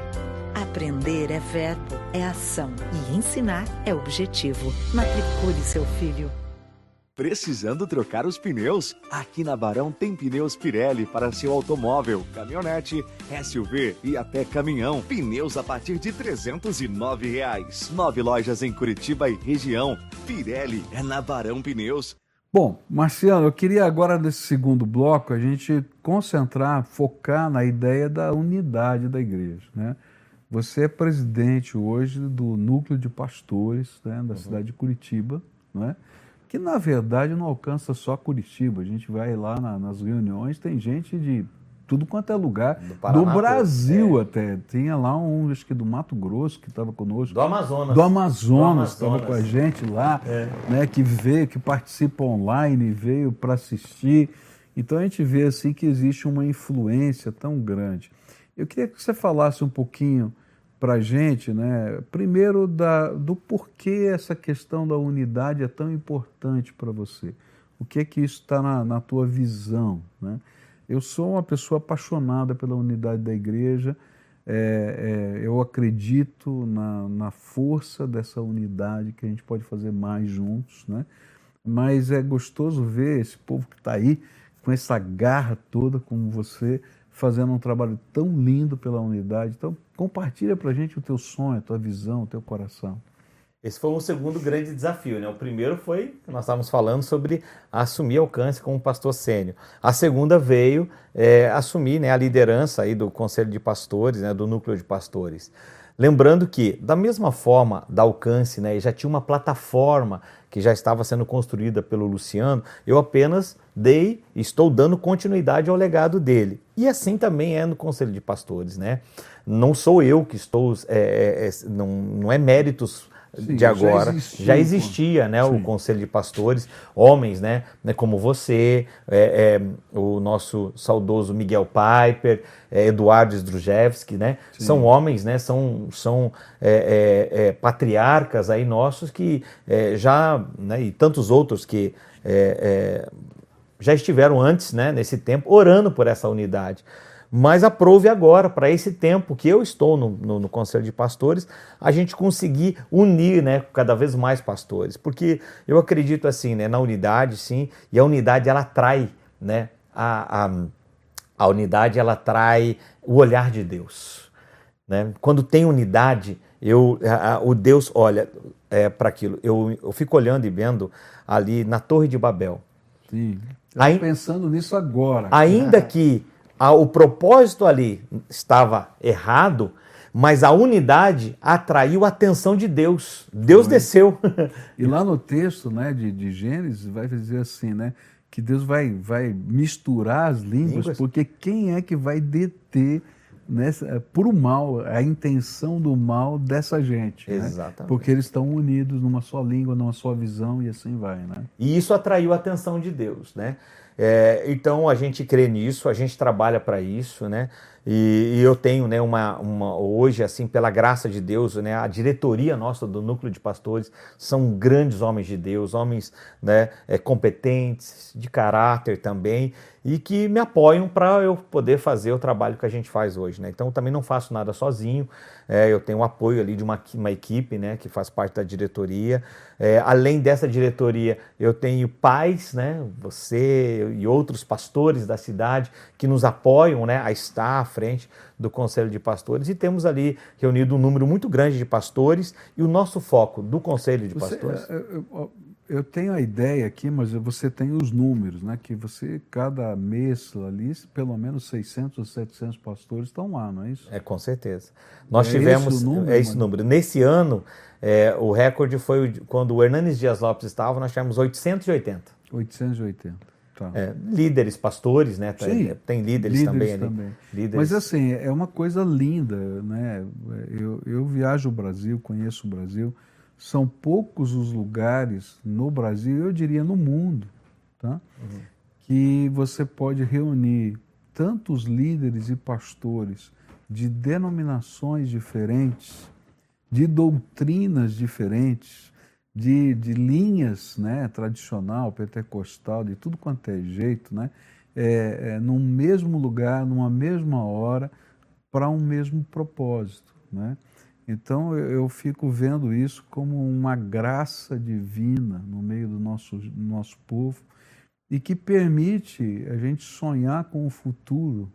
[SPEAKER 4] Aprender é verbo, é ação e ensinar é objetivo. Matricule seu filho.
[SPEAKER 5] Precisando trocar os pneus? Aqui na Barão tem pneus Pirelli para seu automóvel, caminhonete, SUV e até caminhão. Pneus a partir de 309 reais. Nove lojas em Curitiba e região. Pirelli é na Barão Pneus.
[SPEAKER 1] Bom, Marciano, eu queria agora nesse segundo bloco a gente concentrar, focar na ideia da unidade da igreja, né? Você é presidente hoje do núcleo de pastores né, da uhum. cidade de Curitiba, né? que na verdade não alcança só Curitiba. A gente vai lá na, nas reuniões, tem gente de tudo quanto é lugar, do, Paraná, do Brasil é. até. Tinha lá um, acho que do Mato Grosso, que estava conosco.
[SPEAKER 3] Do Amazonas.
[SPEAKER 1] Do Amazonas, estava com a gente lá, é. né, que veio, que participa online, veio para assistir. Então a gente vê assim que existe uma influência tão grande. Eu queria que você falasse um pouquinho para a gente, né, primeiro da, do porquê essa questão da unidade é tão importante para você. O que é que isso está na, na tua visão, né? Eu sou uma pessoa apaixonada pela unidade da igreja, é, é, eu acredito na, na, força dessa unidade, que a gente pode fazer mais juntos, né? mas é gostoso ver esse povo que está aí, com essa garra toda, como você, fazendo um trabalho tão lindo pela unidade. Então, compartilha para a gente o teu sonho, a tua visão, o teu coração.
[SPEAKER 3] Esse foi um segundo grande desafio, né? O primeiro foi, nós estávamos falando sobre assumir alcance como pastor sênior. A segunda veio é, assumir né, a liderança aí do Conselho de Pastores, né, do Núcleo de Pastores. Lembrando que, da mesma forma da alcance, né, já tinha uma plataforma que já estava sendo construída pelo Luciano, eu apenas dei, estou dando continuidade ao legado dele. E assim também é no Conselho de Pastores, né? Não sou eu que estou, é, é, é não, não é méritos Sim, de agora. Já existia, já existia né, o Conselho de Pastores, homens né, né como você, é, é, o nosso saudoso Miguel Piper, é, Eduardo Zdrujewski, né? São homens, né? São, são é, é, é, patriarcas aí nossos que já, né, e tantos outros que já estiveram antes, né, nesse tempo, orando por essa unidade mas aprove agora, para esse tempo que eu estou no, no, no, Conselho de Pastores, a gente conseguir unir né, cada vez mais pastores. Porque eu acredito assim, né, na unidade, sim, e a unidade ela atrai, né, a, a, a unidade ela atrai o olhar de Deus. Né? Quando tem unidade, eu, a, o Deus olha é, para aquilo. Eu, eu fico olhando e vendo ali na Torre de Babel.
[SPEAKER 1] Sim. Aí, pensando nisso agora.
[SPEAKER 3] Ainda que a, o propósito ali estava errado, mas a unidade atraiu a atenção de Deus. Deus desceu. *laughs*
[SPEAKER 1] E lá no texto né, de, de Gênesis vai dizer assim, né? Que Deus vai, vai misturar as línguas, línguas, porque quem é que vai deter nessa, por o mal, a intenção do mal dessa gente? Né?
[SPEAKER 3] Exatamente.
[SPEAKER 1] Né? Porque eles estão unidos numa só língua, numa só visão e assim vai, né?
[SPEAKER 3] E isso atraiu a atenção de Deus, né? É, então a gente crê nisso, a gente trabalha para isso, né? E, e, eu tenho, né, uma, uma, hoje, assim, pela graça de Deus, né, a diretoria nossa do núcleo de pastores são grandes homens de Deus, homens, né, é, competentes, de caráter também, e que me apoiam para eu poder fazer o trabalho que a gente faz hoje, né? Então também não faço nada sozinho, é, eu tenho o apoio ali de uma, uma equipe, né, que faz parte da diretoria. É, além dessa diretoria, eu tenho pais, né, você e outros pastores da cidade que nos apoiam, né, a estar à frente do Conselho de Pastores e temos ali reunido um número muito grande de pastores e o nosso foco do Conselho de você, Pastores.
[SPEAKER 1] Eu, eu, eu tenho a ideia aqui, mas você tem os números, né? Que você, cada mês ali, pelo menos 600 ou 700 pastores estão lá, não é isso?
[SPEAKER 3] É, com certeza. Nós é tivemos esse número, é esse número. Nesse ano, é, o recorde foi quando o Hernanes Dias Lopes estava, nós tivemos 880.
[SPEAKER 1] 880. Tá.
[SPEAKER 3] É, líderes, pastores, né? Sim, tem líderes, líderes também, também. ali.
[SPEAKER 1] Líderes. Mas assim, é uma coisa linda, né? Eu, eu viajo o Brasil, conheço o Brasil são poucos os lugares no Brasil, eu diria no mundo, tá? Uhum. que você pode reunir tantos líderes e pastores de denominações diferentes, de doutrinas diferentes, de, de linhas né, tradicional, pentecostal, de tudo quanto é jeito, né, é, é, num mesmo lugar, numa mesma hora, para um mesmo propósito. Né? Então eu fico vendo isso como uma graça divina no meio do nosso, nosso povo e que permite a gente sonhar com o futuro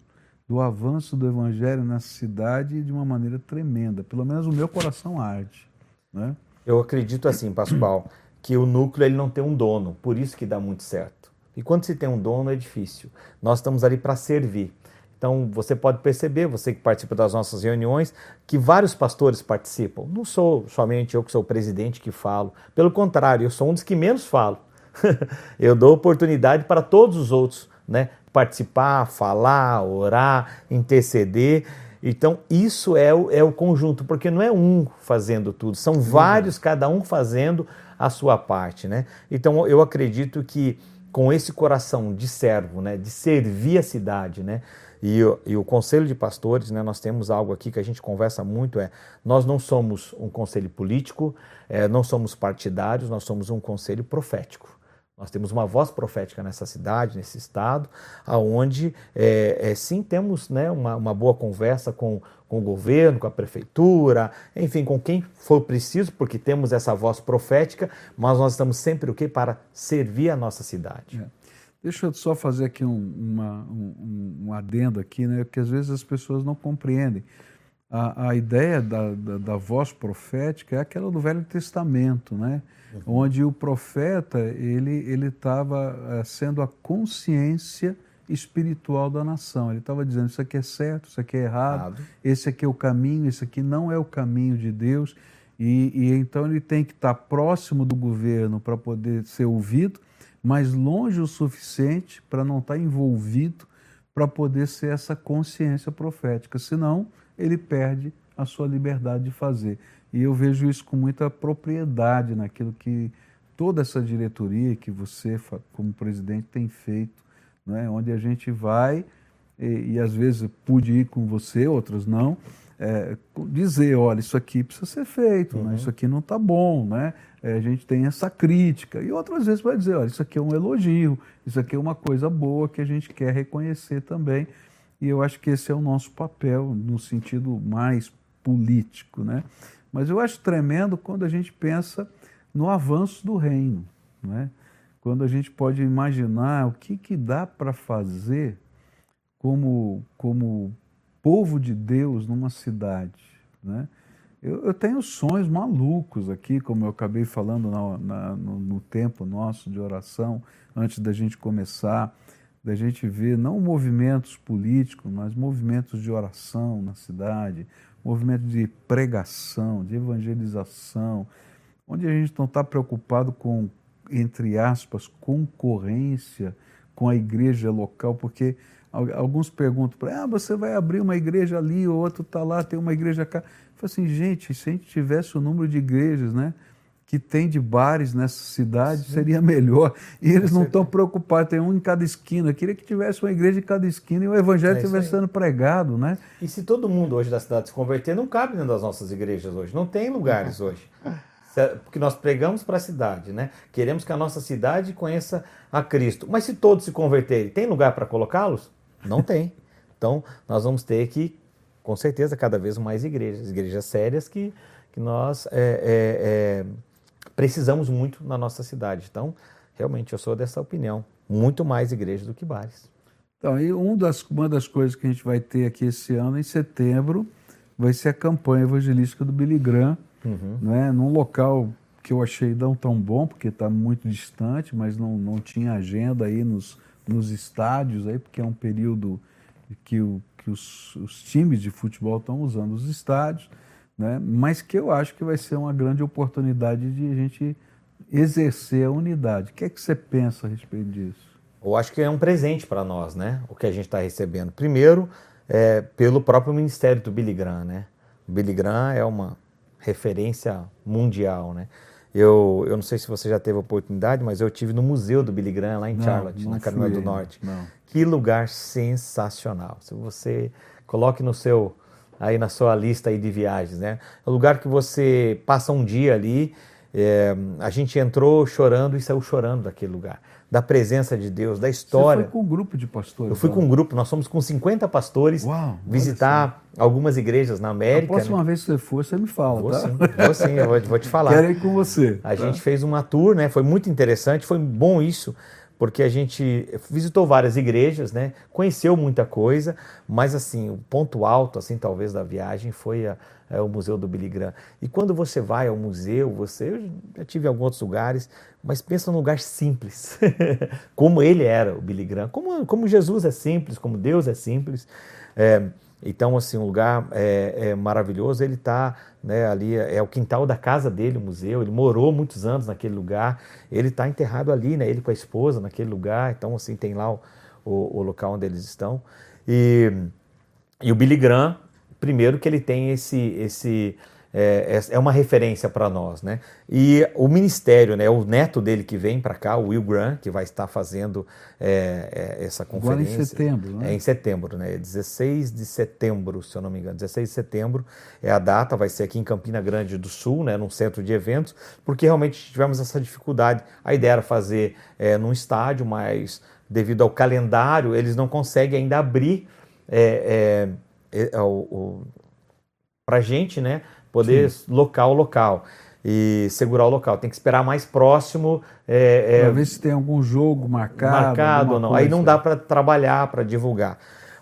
[SPEAKER 1] do avanço do evangelho nessa cidade de uma maneira tremenda. Pelo menos o meu coração arde. Né?
[SPEAKER 3] Eu acredito assim, Pascoal, que o núcleo ele não tem um dono, por isso que dá muito certo. E quando se tem um dono é difícil. Nós estamos ali para servir. Então você pode perceber, você que participa das nossas reuniões, que vários pastores participam. Não sou somente eu que sou o presidente que falo. Pelo contrário, eu sou um dos que menos falo. *laughs* eu dou oportunidade para todos os outros, né? Participar, falar, orar, interceder. Então, isso é o, é o conjunto, porque não é um fazendo tudo, são vários, cada um fazendo a sua parte, né? Então, eu acredito que com esse coração de servo, né, de servir a cidade, né, e, e, o conselho de pastores, né, nós temos algo aqui que a gente conversa muito, é nós não somos um conselho político, é, não somos partidários, nós somos um conselho profético. Nós temos uma voz profética nessa cidade, nesse estado, aonde é, é, sim temos né, uma, uma, boa conversa com, com o governo, com a prefeitura, enfim, com quem for preciso, porque temos essa voz profética, mas nós estamos sempre o quê? Para servir a nossa cidade. É.
[SPEAKER 1] Deixa eu só fazer aqui um, uma, um, um adendo aqui, né? Porque às vezes as pessoas não compreendem. A, a ideia da, da, da, voz profética é aquela do Velho Testamento, né? Uhum. Onde o profeta ele estava eh, sendo a consciência espiritual da nação. Ele estava dizendo isso aqui é certo, isso aqui é errado, errado, esse aqui é o caminho, esse aqui não é o caminho de Deus. E, e então ele tem que estar próximo do governo para poder ser ouvido mas longe o suficiente para não estar tá envolvido para poder ser essa consciência profética. Senão, ele perde a sua liberdade de fazer. E eu vejo isso com muita propriedade naquilo que toda essa diretoria que você, como presidente, tem feito, né? onde a gente vai, e, e às vezes pude ir com você, outras não, é, dizer, olha, isso aqui precisa ser feito, né? uhum. né? isso aqui não está bom, né? É, a gente tem essa crítica. E outras vezes vai dizer, olha, isso aqui é um elogio, isso aqui é uma coisa boa que a gente quer reconhecer também. E eu acho que esse é o nosso papel no sentido mais político, né? Mas eu acho tremendo quando a gente pensa no avanço do reino, né? Quando a gente pode imaginar o que, que dá para fazer como, como povo de Deus numa cidade, né? Eu, eu, tenho sonhos malucos aqui, como eu acabei falando na, na, no, no, tempo nosso de oração, antes da gente começar, da gente ver não movimentos políticos, mas movimentos de oração na cidade, movimentos de pregação, de evangelização, onde a gente não está preocupado com, entre aspas, concorrência com a igreja local, porque alguns perguntam, ah, você vai abrir uma igreja ali, o outro está lá, tem uma igreja cá. Falei assim, gente, se a gente tivesse o número de igrejas, né? Que tem de bares nessa cidade Sim. seria melhor. E eles não estão preocupados, tem um em cada esquina. Eu queria que tivesse uma igreja em cada esquina e o evangelho é estivesse sendo pregado, né?
[SPEAKER 3] E se todo mundo hoje da cidade se converter, não cabe dentro das nossas igrejas hoje. Não tem lugares hoje. Porque nós pregamos para a cidade, né? Queremos que a nossa cidade conheça a Cristo. Mas se todos se converterem, tem lugar para colocá-los? Não tem. Então, nós vamos ter que com certeza, cada vez mais igrejas, igrejas sérias que, que nós é, é, é, precisamos muito na nossa cidade. Então, realmente, eu sou dessa opinião. Muito mais igrejas do que bares.
[SPEAKER 1] Então, e um das, uma das coisas que a gente vai ter aqui esse ano, em setembro, vai ser a campanha evangelística do Billy Graham, uhum. né, num local que eu achei não tão bom, porque está muito distante, mas não, não tinha agenda aí nos, nos estádios, aí, porque é um período que o, que os, os times de futebol estão usando os estádios, né? mas que eu acho que vai ser uma grande oportunidade de a gente exercer a unidade. O que é que você pensa a respeito disso?
[SPEAKER 3] Eu acho que é um presente para nós, né? O que a gente está recebendo. Primeiro, é, pelo próprio ministério do Billy Graham, né? O Billy Graham é uma referência mundial, né? Eu, eu não sei se você já teve a oportunidade, mas eu tive no museu do Billy Graham lá em não, Charlotte, não na Carolina do Norte. Não. Que lugar sensacional. Se você coloque no seu aí na sua lista aí de viagens, né? É um lugar que você passa um dia ali. É, a gente entrou chorando e saiu chorando daquele lugar da presença de Deus, da história.
[SPEAKER 1] Você foi com um grupo de pastores?
[SPEAKER 3] Eu fui com um grupo, nós fomos com 50 pastores Uau, visitar algumas igrejas na América.
[SPEAKER 1] A próxima
[SPEAKER 3] né?
[SPEAKER 1] vez que você for, você me fala,
[SPEAKER 3] vou
[SPEAKER 1] tá?
[SPEAKER 3] Sim, vou sim, eu vou, vou te *laughs* falar.
[SPEAKER 1] Quero ir com você.
[SPEAKER 3] A tá? gente fez uma tour, né? Foi muito interessante, foi bom isso, porque a gente visitou várias igrejas, né? Conheceu muita coisa, mas assim, o ponto alto, assim, talvez da viagem foi a, é o Museu do Billy Graham. E quando você vai ao museu, você, eu já tive em alguns outros lugares, mas pensa num lugar simples, *laughs* como ele era, o Billy Graham, como, como Jesus é simples, como Deus é simples. É, então, assim, um lugar é, é maravilhoso. Ele está né, ali, é o quintal da casa dele, o museu. Ele morou muitos anos naquele lugar. Ele está enterrado ali, né, ele com a esposa naquele lugar. Então, assim, tem lá o, o, o local onde eles estão. E, e o Billy Graham, primeiro que ele tem esse, esse é, é, é uma referência para nós, né? E o ministério, né? O neto dele que vem para cá, o Will Grant, que vai estar fazendo é, é, essa conferência.
[SPEAKER 1] Agora em setembro, né?
[SPEAKER 3] É em setembro, né? 16 de setembro, se eu não me engano. 16 de setembro é a data, vai ser aqui em Campina Grande do Sul, né? Num centro de eventos, porque realmente tivemos essa dificuldade. A ideia era fazer é, num estádio, mas devido ao calendário, eles não conseguem ainda abrir é, é, é, para a gente, né, poder Sim. local local e segurar o local. Tem que esperar mais próximo.
[SPEAKER 1] É, é, para ver se tem algum jogo marcado.
[SPEAKER 3] Marcado ou não. Coisa. Aí não dá para trabalhar, para divulgar.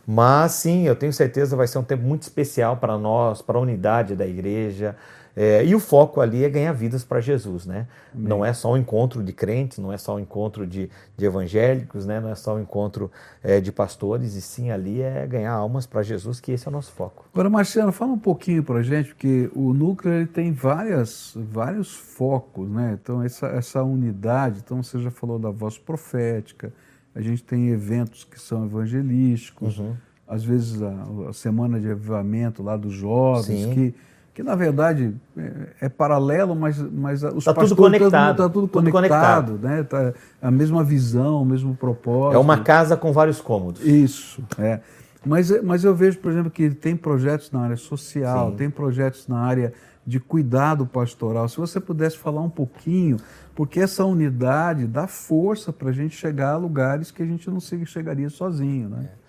[SPEAKER 3] Mas sim, eu tenho certeza vai ser um tempo muito especial para nós, para a unidade da igreja. É, e o foco ali é ganhar vidas para Jesus, né? Não é só um encontro de crentes, não é só um encontro de, de evangélicos, né? Não é só um encontro é, de pastores, e sim ali é ganhar almas para Jesus, que esse é o nosso foco.
[SPEAKER 1] Agora, Marciano, fala um pouquinho para a gente, porque o núcleo ele tem várias, vários focos, né? Então, essa, essa unidade, então você já falou da voz profética, a gente tem eventos que são evangelísticos, uhum. às vezes a, a, semana de avivamento lá dos jovens, Sim. que que na verdade é, é paralelo, mas, mas os
[SPEAKER 3] tá pastores... Tudo conectado.
[SPEAKER 1] Está tudo, tudo conectado, conectado. Né? Tá a mesma visão, o mesmo propósito.
[SPEAKER 3] É uma casa com vários cômodos.
[SPEAKER 1] Isso, é. Mas, mas eu vejo, por exemplo, que tem projetos na área social, Sim. tem projetos na área de cuidado pastoral. Se você pudesse falar um pouquinho, porque essa unidade dá força para a gente chegar a lugares que a gente não chegaria sozinho. Né?
[SPEAKER 3] É.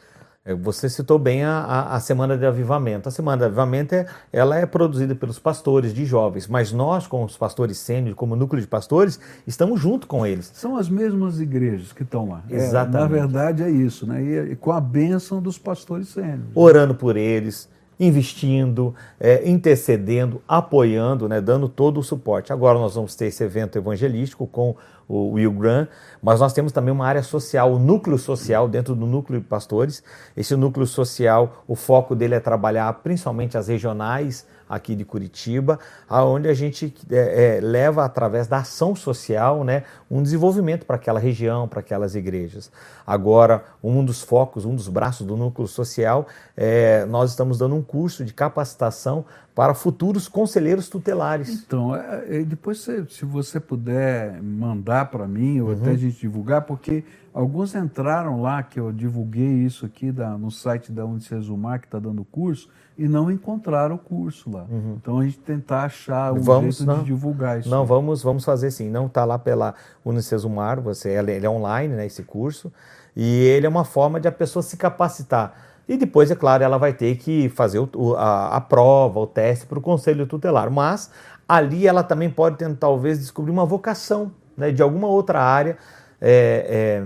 [SPEAKER 3] Você citou bem a, a, a, Semana de Avivamento. A Semana de Avivamento é, ela é produzida pelos pastores de jovens, mas nós, como os pastores sênior, como núcleo de pastores, estamos junto com eles.
[SPEAKER 1] São as mesmas igrejas que estão lá.
[SPEAKER 3] Exatamente.
[SPEAKER 1] É, na verdade é isso, né? E, e com a bênção dos pastores sênior.
[SPEAKER 3] Orando por eles, investindo, é, intercedendo, apoiando, né, dando todo o suporte. Agora nós vamos ter esse evento evangelístico com o Will Grant, mas nós temos também uma área social, o núcleo social dentro do núcleo de pastores. Esse núcleo social, o foco dele é trabalhar principalmente as regionais aqui de Curitiba, aonde a gente é, é, leva através da ação social, né, um desenvolvimento para aquela região, para aquelas igrejas. Agora, um dos focos, um dos braços do núcleo social, é, nós estamos dando um curso de capacitação para futuros conselheiros tutelares.
[SPEAKER 1] Então, é, é, depois se você puder mandar para mim ou uhum. até a gente divulgar, porque alguns entraram lá, que eu divulguei isso aqui da, no site da Unicesumar, que está dando curso, e não encontraram o curso lá. Uhum. Então a gente tentar achar um vamos, jeito não, de divulgar isso.
[SPEAKER 3] Não, vamos, vamos fazer sim. Não está lá pela Unicesumar, você, ele é online, né, esse curso, e ele é uma forma de a pessoa se capacitar e depois, é claro, ela vai ter que fazer o, a, a prova, o teste para o conselho tutelar. Mas ali ela também pode tentar, talvez, descobrir uma vocação né, de alguma outra área é, é,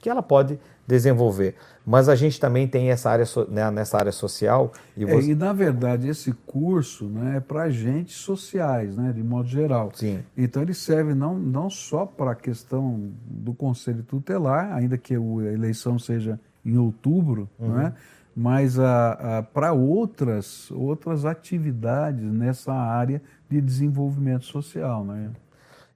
[SPEAKER 3] que ela pode desenvolver. Mas a gente também tem essa área né, nessa área social.
[SPEAKER 1] E, você... é, e, na verdade esse curso né, é para agentes sociais, né, de modo geral.
[SPEAKER 3] Sim.
[SPEAKER 1] Então ele serve não, não só para a questão do conselho tutelar, ainda que a eleição seja em outubro, uhum. né, mas para outras, outras atividades nessa área de desenvolvimento social. Né?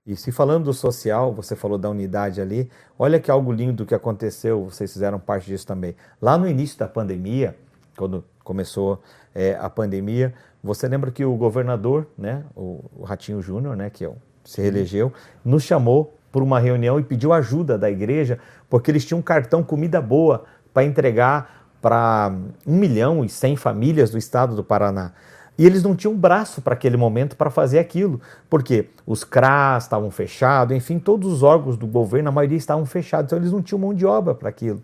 [SPEAKER 3] E se falando do social, você falou da unidade ali, olha que algo lindo que aconteceu, vocês fizeram parte disso também. Lá no início da pandemia, quando começou é, a pandemia, você lembra que o governador, né, o, Ratinho Júnior, né, que é se reelegeu, nos chamou por uma reunião e pediu ajuda da igreja, porque eles tinham um cartão comida boa para entregar para 1 milhão e 100 famílias do estado do Paraná. E eles não tinham braço para aquele momento para fazer aquilo, porque os CRAS estavam fechados, enfim, todos os órgãos do governo, a maioria estavam fechados, então eles não tinham mão de obra para aquilo.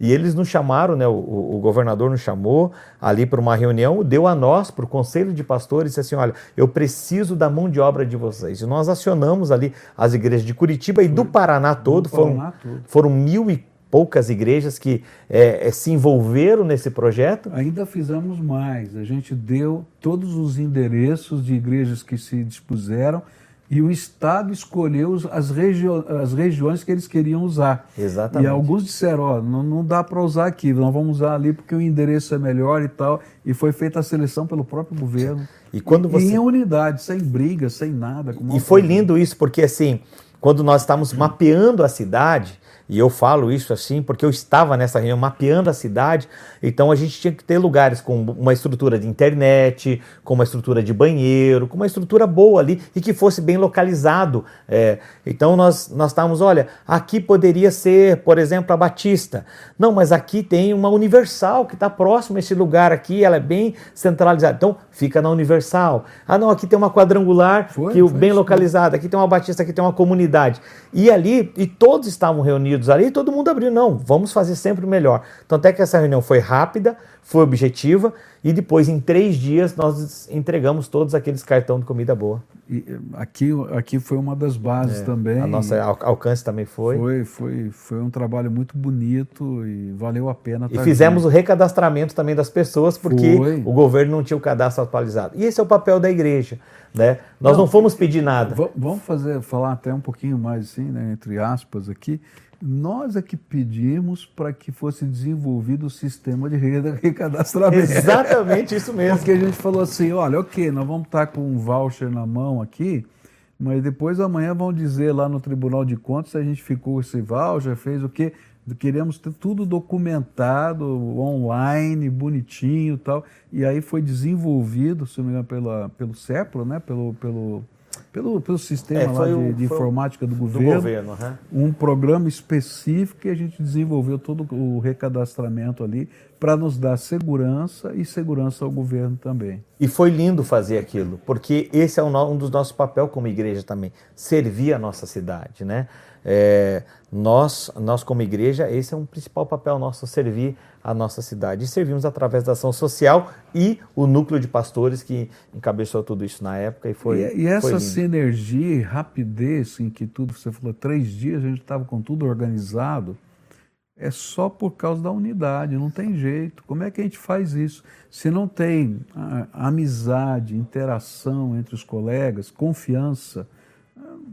[SPEAKER 3] E eles nos chamaram, né, o, o governador nos chamou ali para uma reunião, deu a nós, para o conselho de pastores, disse assim: olha, eu preciso da mão de obra de vocês. E nós acionamos ali as igrejas de Curitiba e do Paraná todo, do Paraná foram, todo. foram mil poucas igrejas que é, é, se envolveram nesse projeto?
[SPEAKER 1] Ainda fizemos mais. A gente deu todos os endereços de igrejas que se dispuseram e o Estado escolheu as, regi as regiões que eles queriam usar.
[SPEAKER 3] Exatamente.
[SPEAKER 1] E alguns disseram, ó, não, não dá para usar aqui, nós vamos usar ali porque o endereço é melhor e tal. E foi feita a seleção pelo próprio governo.
[SPEAKER 3] E quando você...
[SPEAKER 1] E em unidade, sem briga, sem nada.
[SPEAKER 3] e foi lindo isso, porque assim, quando nós estávamos mapeando a cidade, e eu falo isso assim porque eu estava nessa reunião mapeando a cidade, então a gente tinha que ter lugares com uma estrutura de internet, com uma estrutura de banheiro, com uma estrutura boa ali e que fosse bem localizado. É, então nós, nós estávamos, olha, aqui poderia ser, por exemplo, a Batista. Não, mas aqui tem uma Universal que está próximo a esse lugar aqui, ela é bem centralizada. Então fica na Universal. Ah, não, aqui tem uma quadrangular foi, que foi bem localizada, aqui tem uma Batista, aqui tem uma comunidade. E ali, e todos estavam reunidos ali e todo mundo abriu. Não, vamos fazer sempre o melhor. Tanto é que essa reunião foi rápida, foi objetiva e depois, em três dias, nós entregamos todos aqueles cartão de comida boa.
[SPEAKER 1] E aqui, aqui foi uma das bases é, também.
[SPEAKER 3] A nossa alcance também foi.
[SPEAKER 1] Foi, foi, foi um trabalho muito bonito e valeu a pena.
[SPEAKER 3] E fizemos junto. o recadastramento também das pessoas, porque foi. o governo não tinha o cadastro atualizado. E esse é o papel da igreja. Né? Nós não, não fomos pedir nada.
[SPEAKER 1] Vamos fazer, falar até um pouquinho mais assim, né, entre aspas aqui nós é que pedimos para que fosse desenvolvido o sistema de recadastramento.
[SPEAKER 3] Exatamente isso mesmo.
[SPEAKER 1] Porque a gente falou assim, olha, ok, nós vamos estar com um voucher na mão aqui, mas depois amanhã vão dizer lá no Tribunal de Contas se a gente ficou esse voucher, fez o quê. queríamos ter tudo documentado, online, bonitinho e tal. E aí foi desenvolvido, se não me engano, pela, pelo CEPLA, né? pelo, pelo, pelo, pelo sistema é, lá de, o, de informática do governo, do governo uhum. um programa específico e a gente desenvolveu todo o recadastramento ali para nos dar segurança e segurança ao governo também.
[SPEAKER 3] E foi lindo fazer aquilo, porque esse é um, um dos nossos papéis como igreja também, servir a nossa cidade, né? É, nós, nós como igreja, esse é um principal papel nosso, servir a nossa cidade. E servimos através da ação social e o núcleo de pastores que encabeçou tudo isso na época e foi
[SPEAKER 1] E, e essa foi sinergia e rapidez em que tudo, você falou, três dias a gente estava com tudo organizado, é só por causa da unidade, não tem jeito. Como é que a gente faz isso? Se não tem amizade, interação entre os colegas, confiança,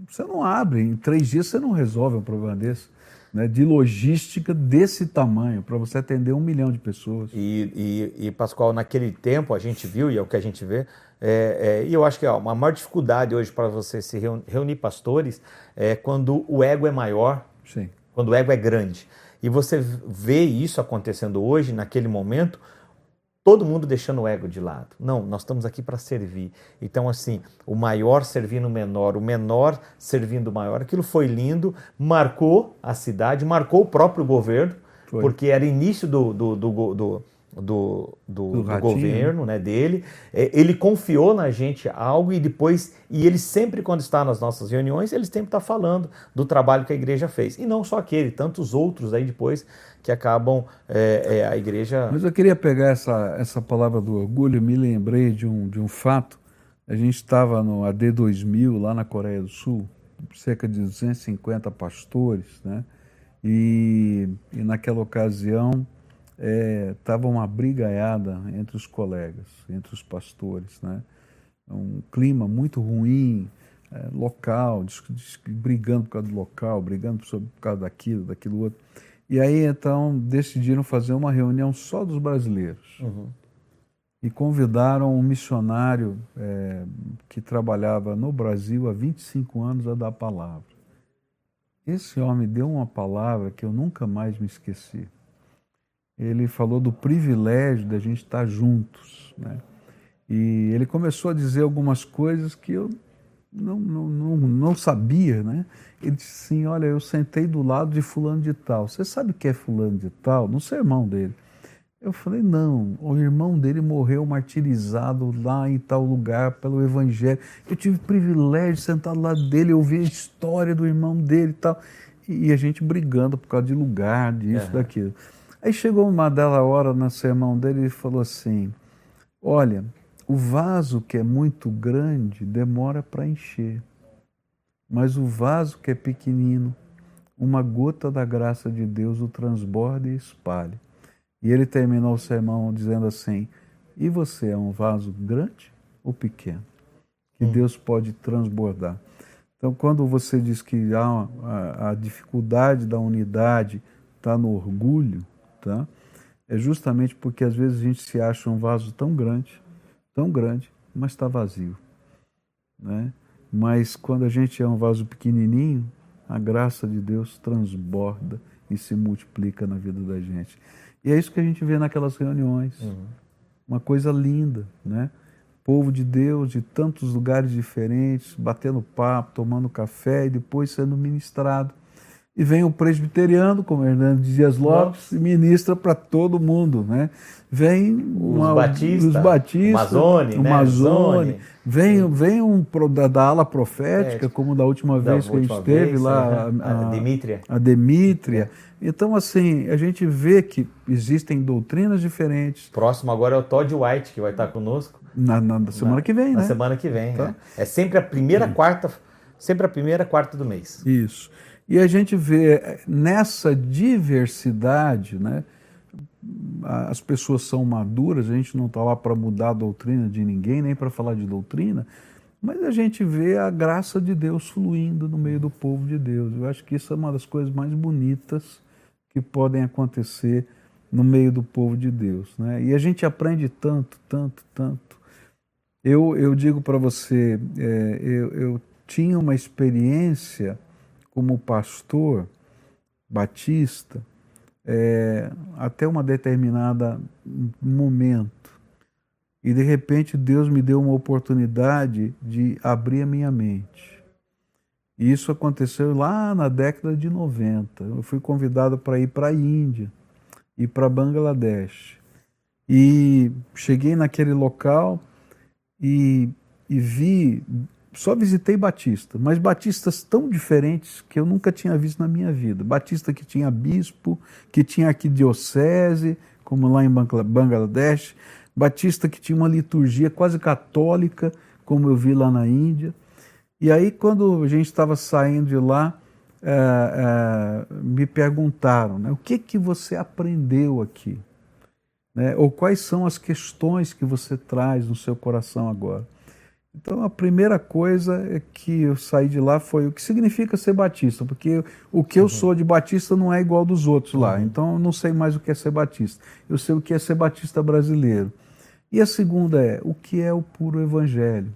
[SPEAKER 1] você não abre, em três dias você não resolve um problema desse. Né, de logística desse tamanho, para você atender um milhão de pessoas.
[SPEAKER 3] E, e, e, Pascoal, naquele tempo a gente viu, e é o que a gente vê, é, é, e eu acho que ó, uma maior dificuldade hoje para você se reunir pastores é quando o ego é maior,
[SPEAKER 1] Sim.
[SPEAKER 3] quando o ego é grande. E você vê isso acontecendo hoje, naquele momento, todo mundo deixando o ego de lado. Não, nós estamos aqui para servir. Então, assim, o maior servindo o menor, o menor servindo o maior. Aquilo foi lindo, marcou a cidade, marcou o próprio governo, foi. porque era início do, do, do, do do, do, do, do governo né, dele. É, ele confiou na gente algo e depois, e ele sempre, quando está nas nossas reuniões, ele sempre está falando do trabalho que a igreja fez. E não só aquele, tantos outros aí depois que acabam é, é, a igreja.
[SPEAKER 1] Mas eu queria pegar essa, essa palavra do orgulho, me lembrei de um, de um fato. A gente estava no AD 2000, lá na Coreia do Sul, cerca de 250 pastores, né? E, e naquela ocasião estava é, uma brigaiada entre os colegas, entre os pastores, né? Um clima muito ruim, é, local, brigando por causa do local, brigando por causa daquilo, daquilo outro. E aí então decidiram fazer uma reunião só dos brasileiros. Uhum. E convidaram um missionário é, que trabalhava no Brasil há 25 anos a dar a palavra. Esse homem deu uma palavra que eu nunca mais me esqueci ele falou do privilégio da gente estar juntos. Né? E ele começou a dizer algumas coisas que eu não, não, não, não sabia. Né? Ele disse assim: Olha, eu sentei do lado de Fulano de Tal. Você sabe o que é Fulano de Tal? No sermão dele. Eu falei: Não, o irmão dele morreu martirizado lá em tal lugar pelo Evangelho. Eu tive o privilégio de sentar do lado dele, ouvir a história do irmão dele e tal. E a gente brigando por causa de lugar, disso, é. daquilo. Aí chegou uma dela hora no sermão dele e falou assim: Olha, o vaso que é muito grande demora para encher, mas o vaso que é pequenino, uma gota da graça de Deus o transborda e espalha. E ele terminou o sermão dizendo assim: E você é um vaso grande ou pequeno? Que hum. Deus pode transbordar. Então, quando você diz que há a, a dificuldade da unidade está no orgulho, tá? é justamente porque às vezes a gente se acha um vaso tão grande, tão grande, mas está vazio. Né? Mas quando a gente é um vaso pequenininho, a graça de Deus transborda e se multiplica na vida da gente. E é isso que a gente vê naquelas reuniões. Uhum. Uma coisa linda, né? Povo de Deus de tantos lugares diferentes, batendo papo, tomando café e depois sendo ministrado e vem o presbiteriano, como Hernando Dias Lopes, e ministra para todo mundo. Né? Vem
[SPEAKER 3] uma, os batistas,
[SPEAKER 1] os batistas
[SPEAKER 3] Mazone,
[SPEAKER 1] o né? vem, vem um da, da ala profética, é, como da última vez da que a gente teve lá,
[SPEAKER 3] a, a, a Demítria.
[SPEAKER 1] A Demítria. Então, assim, a gente vê que existem doutrinas diferentes.
[SPEAKER 3] Próximo agora é o Todd White, que vai estar conosco.
[SPEAKER 1] Na, na semana na, que vem,
[SPEAKER 3] na
[SPEAKER 1] né?
[SPEAKER 3] Na semana que vem. Tá? É. é sempre a primeira quarta, sempre a primeira quarta do mês.
[SPEAKER 1] Isso. E a gente vê eh, nessa diversidade, né, as pessoas são maduras, a gente não está lá para mudar a doutrina de ninguém, nem para falar de doutrina, mas a gente vê a graça de Deus fluindo no meio do povo de Deus. Eu acho que isso é uma das coisas mais bonitas que podem acontecer no meio do povo de Deus. Né? E a gente aprende tanto, tanto, tanto. Eu, eu digo para você, é, eu, eu tinha uma experiência como pastor batista é, até uma determinada momento. E de repente Deus me deu uma oportunidade de abrir a minha mente. E isso aconteceu lá na década de 90. Eu fui convidado para ir para a Índia e para Bangladesh. E cheguei naquele local e, e vi, só visitei Batista, mas batistas tão diferentes que eu nunca tinha visto na minha vida. Batista que tinha bispo, que tinha aqui diocese, como lá em Bangladesh, Batista que tinha uma liturgia quase católica, como eu vi lá na Índia. E aí, quando a gente estava saindo de lá, é, é, me perguntaram, né, o que que você aprendeu aqui? Né, ou quais são as questões que você traz no seu coração agora? Então, a primeira coisa é que eu saí de lá foi o que significa ser batista, porque o que eu uhum. sou de batista não é igual dos outros lá. Uhum. Então, eu não sei mais o que é ser batista. Eu sei o que é ser batista brasileiro. E a segunda é o que é o puro evangelho.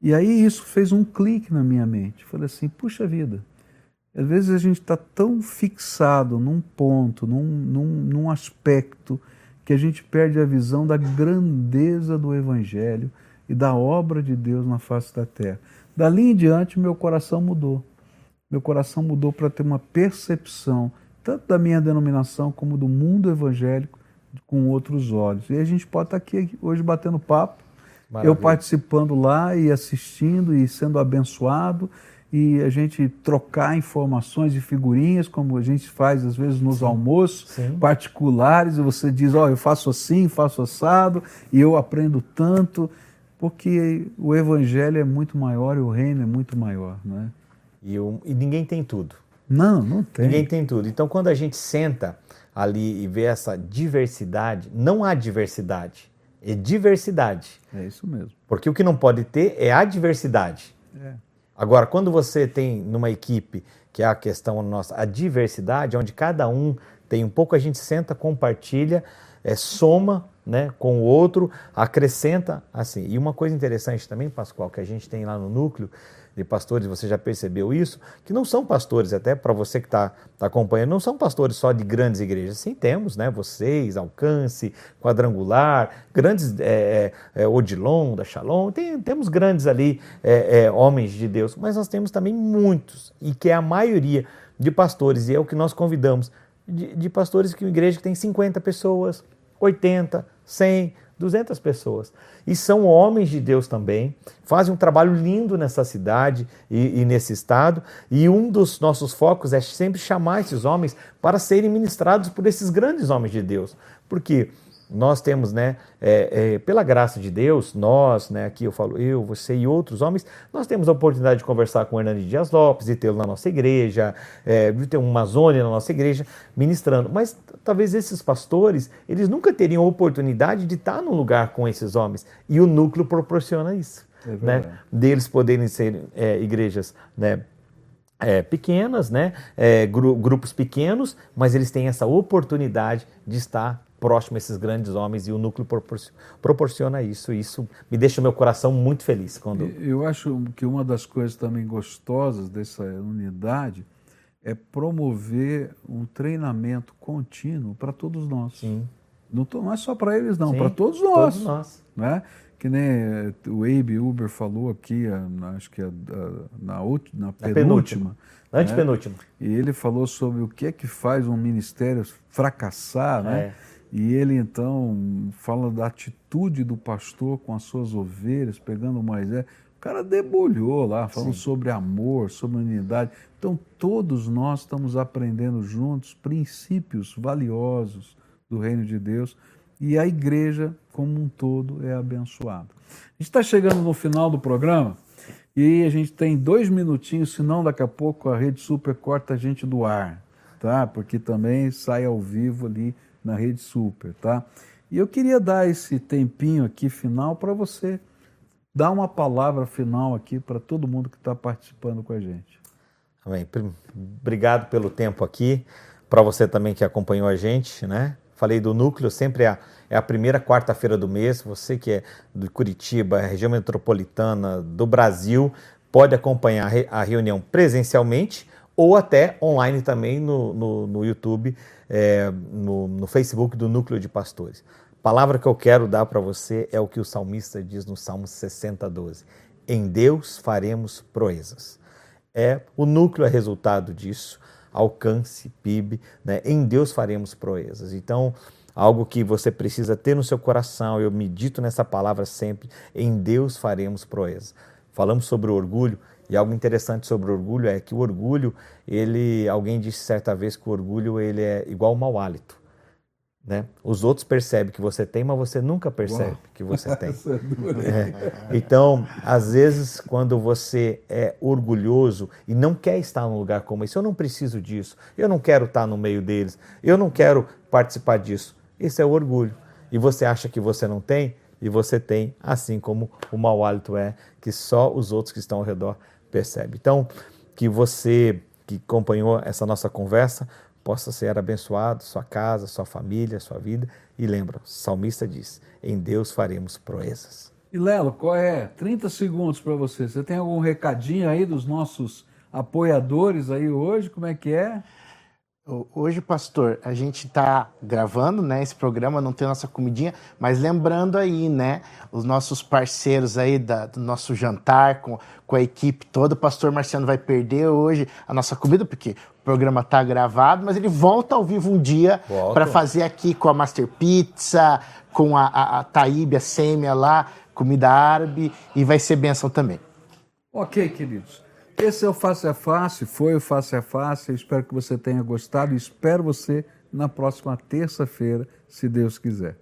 [SPEAKER 1] E aí isso fez um clique na minha mente. Falei assim, puxa vida, às vezes a gente está tão fixado num ponto, num, num, num aspecto, que a gente perde a visão da grandeza do Evangelho e da obra de Deus na face da terra. Dali em diante, meu coração mudou. Meu coração mudou para ter uma percepção, tanto da minha denominação como do mundo evangélico, com outros olhos. E a gente pode estar aqui hoje batendo papo, Maravilha. eu participando lá e assistindo e sendo abençoado e a gente trocar informações e figurinhas, como a gente faz às vezes nos Sim. almoços Sim. particulares, e você diz, ó, oh, eu faço assim, faço assado, e eu aprendo tanto, porque o evangelho é muito maior e o reino é muito maior, não é?
[SPEAKER 3] E, e ninguém tem tudo.
[SPEAKER 1] Não, não tem.
[SPEAKER 3] Ninguém tem tudo. Então, quando a gente senta ali e vê essa diversidade, não há diversidade, é diversidade.
[SPEAKER 1] É isso mesmo.
[SPEAKER 3] Porque o que não pode ter é a diversidade. É. Agora, quando você tem numa equipe, que é a questão nossa, a diversidade, onde cada um tem um pouco, a gente senta, compartilha, é, soma né, com o outro, acrescenta assim. E uma coisa interessante também, Pascoal, que a gente tem lá no núcleo, de pastores, você já percebeu isso, que não são pastores, até para você que está tá acompanhando, não são pastores só de grandes igrejas. Sim, temos, né? Vocês, Alcance, Quadrangular, grandes é, é, é Odilon, da Shalom, tem, temos grandes ali é, é, homens de Deus, mas nós temos também muitos, e que é a maioria de pastores, e é o que nós convidamos, de, de pastores que uma igreja que tem 50 pessoas, 80, 100, 200 pessoas. E são homens de Deus também, fazem um trabalho lindo nessa cidade e, e, nesse estado. E um dos nossos focos é sempre chamar esses homens para serem ministrados por esses grandes homens de Deus. Porque nós temos, né, é, é, pela graça de Deus, nós, né, aqui eu falo eu, você e outros homens, nós temos a oportunidade de conversar com o Hernani Dias Lopes, e tê-lo na nossa igreja, é, de ter uma zona na nossa igreja ministrando. Mas talvez esses pastores, eles nunca teriam a oportunidade de estar num lugar com esses homens. E o núcleo proporciona isso, é né, deles poderem ser é, igrejas, né, é, pequenas, né? É, gru grupos pequenos, mas eles têm essa oportunidade de estar próximo a esses grandes homens e o núcleo proporciona isso. E isso me deixa o meu coração muito feliz. quando
[SPEAKER 1] Eu acho que uma das coisas também gostosas dessa unidade é promover um treinamento contínuo para todos nós.
[SPEAKER 3] Sim.
[SPEAKER 1] Não, não é só para eles, não, para todos nós. Todos nós. Né? Que nem eh, o Abe Uber falou aqui, acho que é na, na, na penúltima.
[SPEAKER 3] Antepenúltima. Né?
[SPEAKER 1] E ele falou sobre o que é que faz um ministério fracassar, né? É. E ele então fala da atitude do pastor com as suas ovelhas, pegando Moisés. O cara debulhou lá, falando Sim. sobre amor, sobre unidade. Então, todos nós estamos aprendendo juntos princípios valiosos do reino de Deus e a igreja, como um todo, é abençoada. A gente está chegando no final do programa e a gente tem dois minutinhos, senão daqui a pouco a Rede Super corta a gente do ar, tá? Porque também sai ao vivo ali na Rede Super, tá? E eu queria dar esse tempinho aqui final para você dar uma palavra final aqui para todo mundo que está participando com a gente.
[SPEAKER 3] Amém. Obrigado pelo tempo aqui, para você também que acompanhou a gente, né? Falei do núcleo, sempre é a, é a primeira quarta-feira do mês. Você que é de Curitiba, região metropolitana do Brasil, pode acompanhar a reunião presencialmente ou até online também no, no, no YouTube, é, no, no Facebook do Núcleo de Pastores. A palavra que eu quero dar para você é o que o salmista diz no Salmo 60, 12. Em Deus faremos proezas. É, o núcleo é resultado disso, alcance, PIB, né? em Deus faremos proezas. Então, algo que você precisa ter no seu coração, eu medito nessa palavra sempre, em Deus faremos proezas. Falamos sobre o orgulho, e algo interessante sobre o orgulho é que o orgulho, ele, alguém disse certa vez que o orgulho ele é igual ao mau hálito. Né? Os outros percebem que você tem, mas você nunca percebe Uau. que você tem. *laughs* é. Então, às vezes, quando você é orgulhoso e não quer estar num lugar como esse, eu não preciso disso, eu não quero estar no meio deles, eu não quero participar disso. Esse é o orgulho. E você acha que você não tem, e você tem, assim como o mau hálito é, que só os outros que estão ao redor percebe. Então, que você que acompanhou essa nossa conversa possa ser abençoado, sua casa, sua família, sua vida. E lembra, o salmista diz: em Deus faremos proezas.
[SPEAKER 1] E Lelo, qual é? 30 segundos para você. Você tem algum recadinho aí dos nossos apoiadores aí hoje? Como é que é?
[SPEAKER 2] Hoje, pastor, a gente está gravando, né, esse programa, não tem nossa comidinha, mas lembrando aí, né, os nossos parceiros aí da, do nosso jantar com, com a equipe toda, o pastor Marciano vai perder hoje a nossa comida, porque o programa está gravado, mas ele volta ao vivo um dia para fazer aqui com a Master Pizza, com a, a, a Taíbe, a Sêmia lá, comida árabe, e vai ser benção também.
[SPEAKER 1] Ok, queridos. Esse é o Face a Face, foi o Face a Face. Eu espero que você tenha gostado e espero você na próxima terça-feira, se Deus quiser.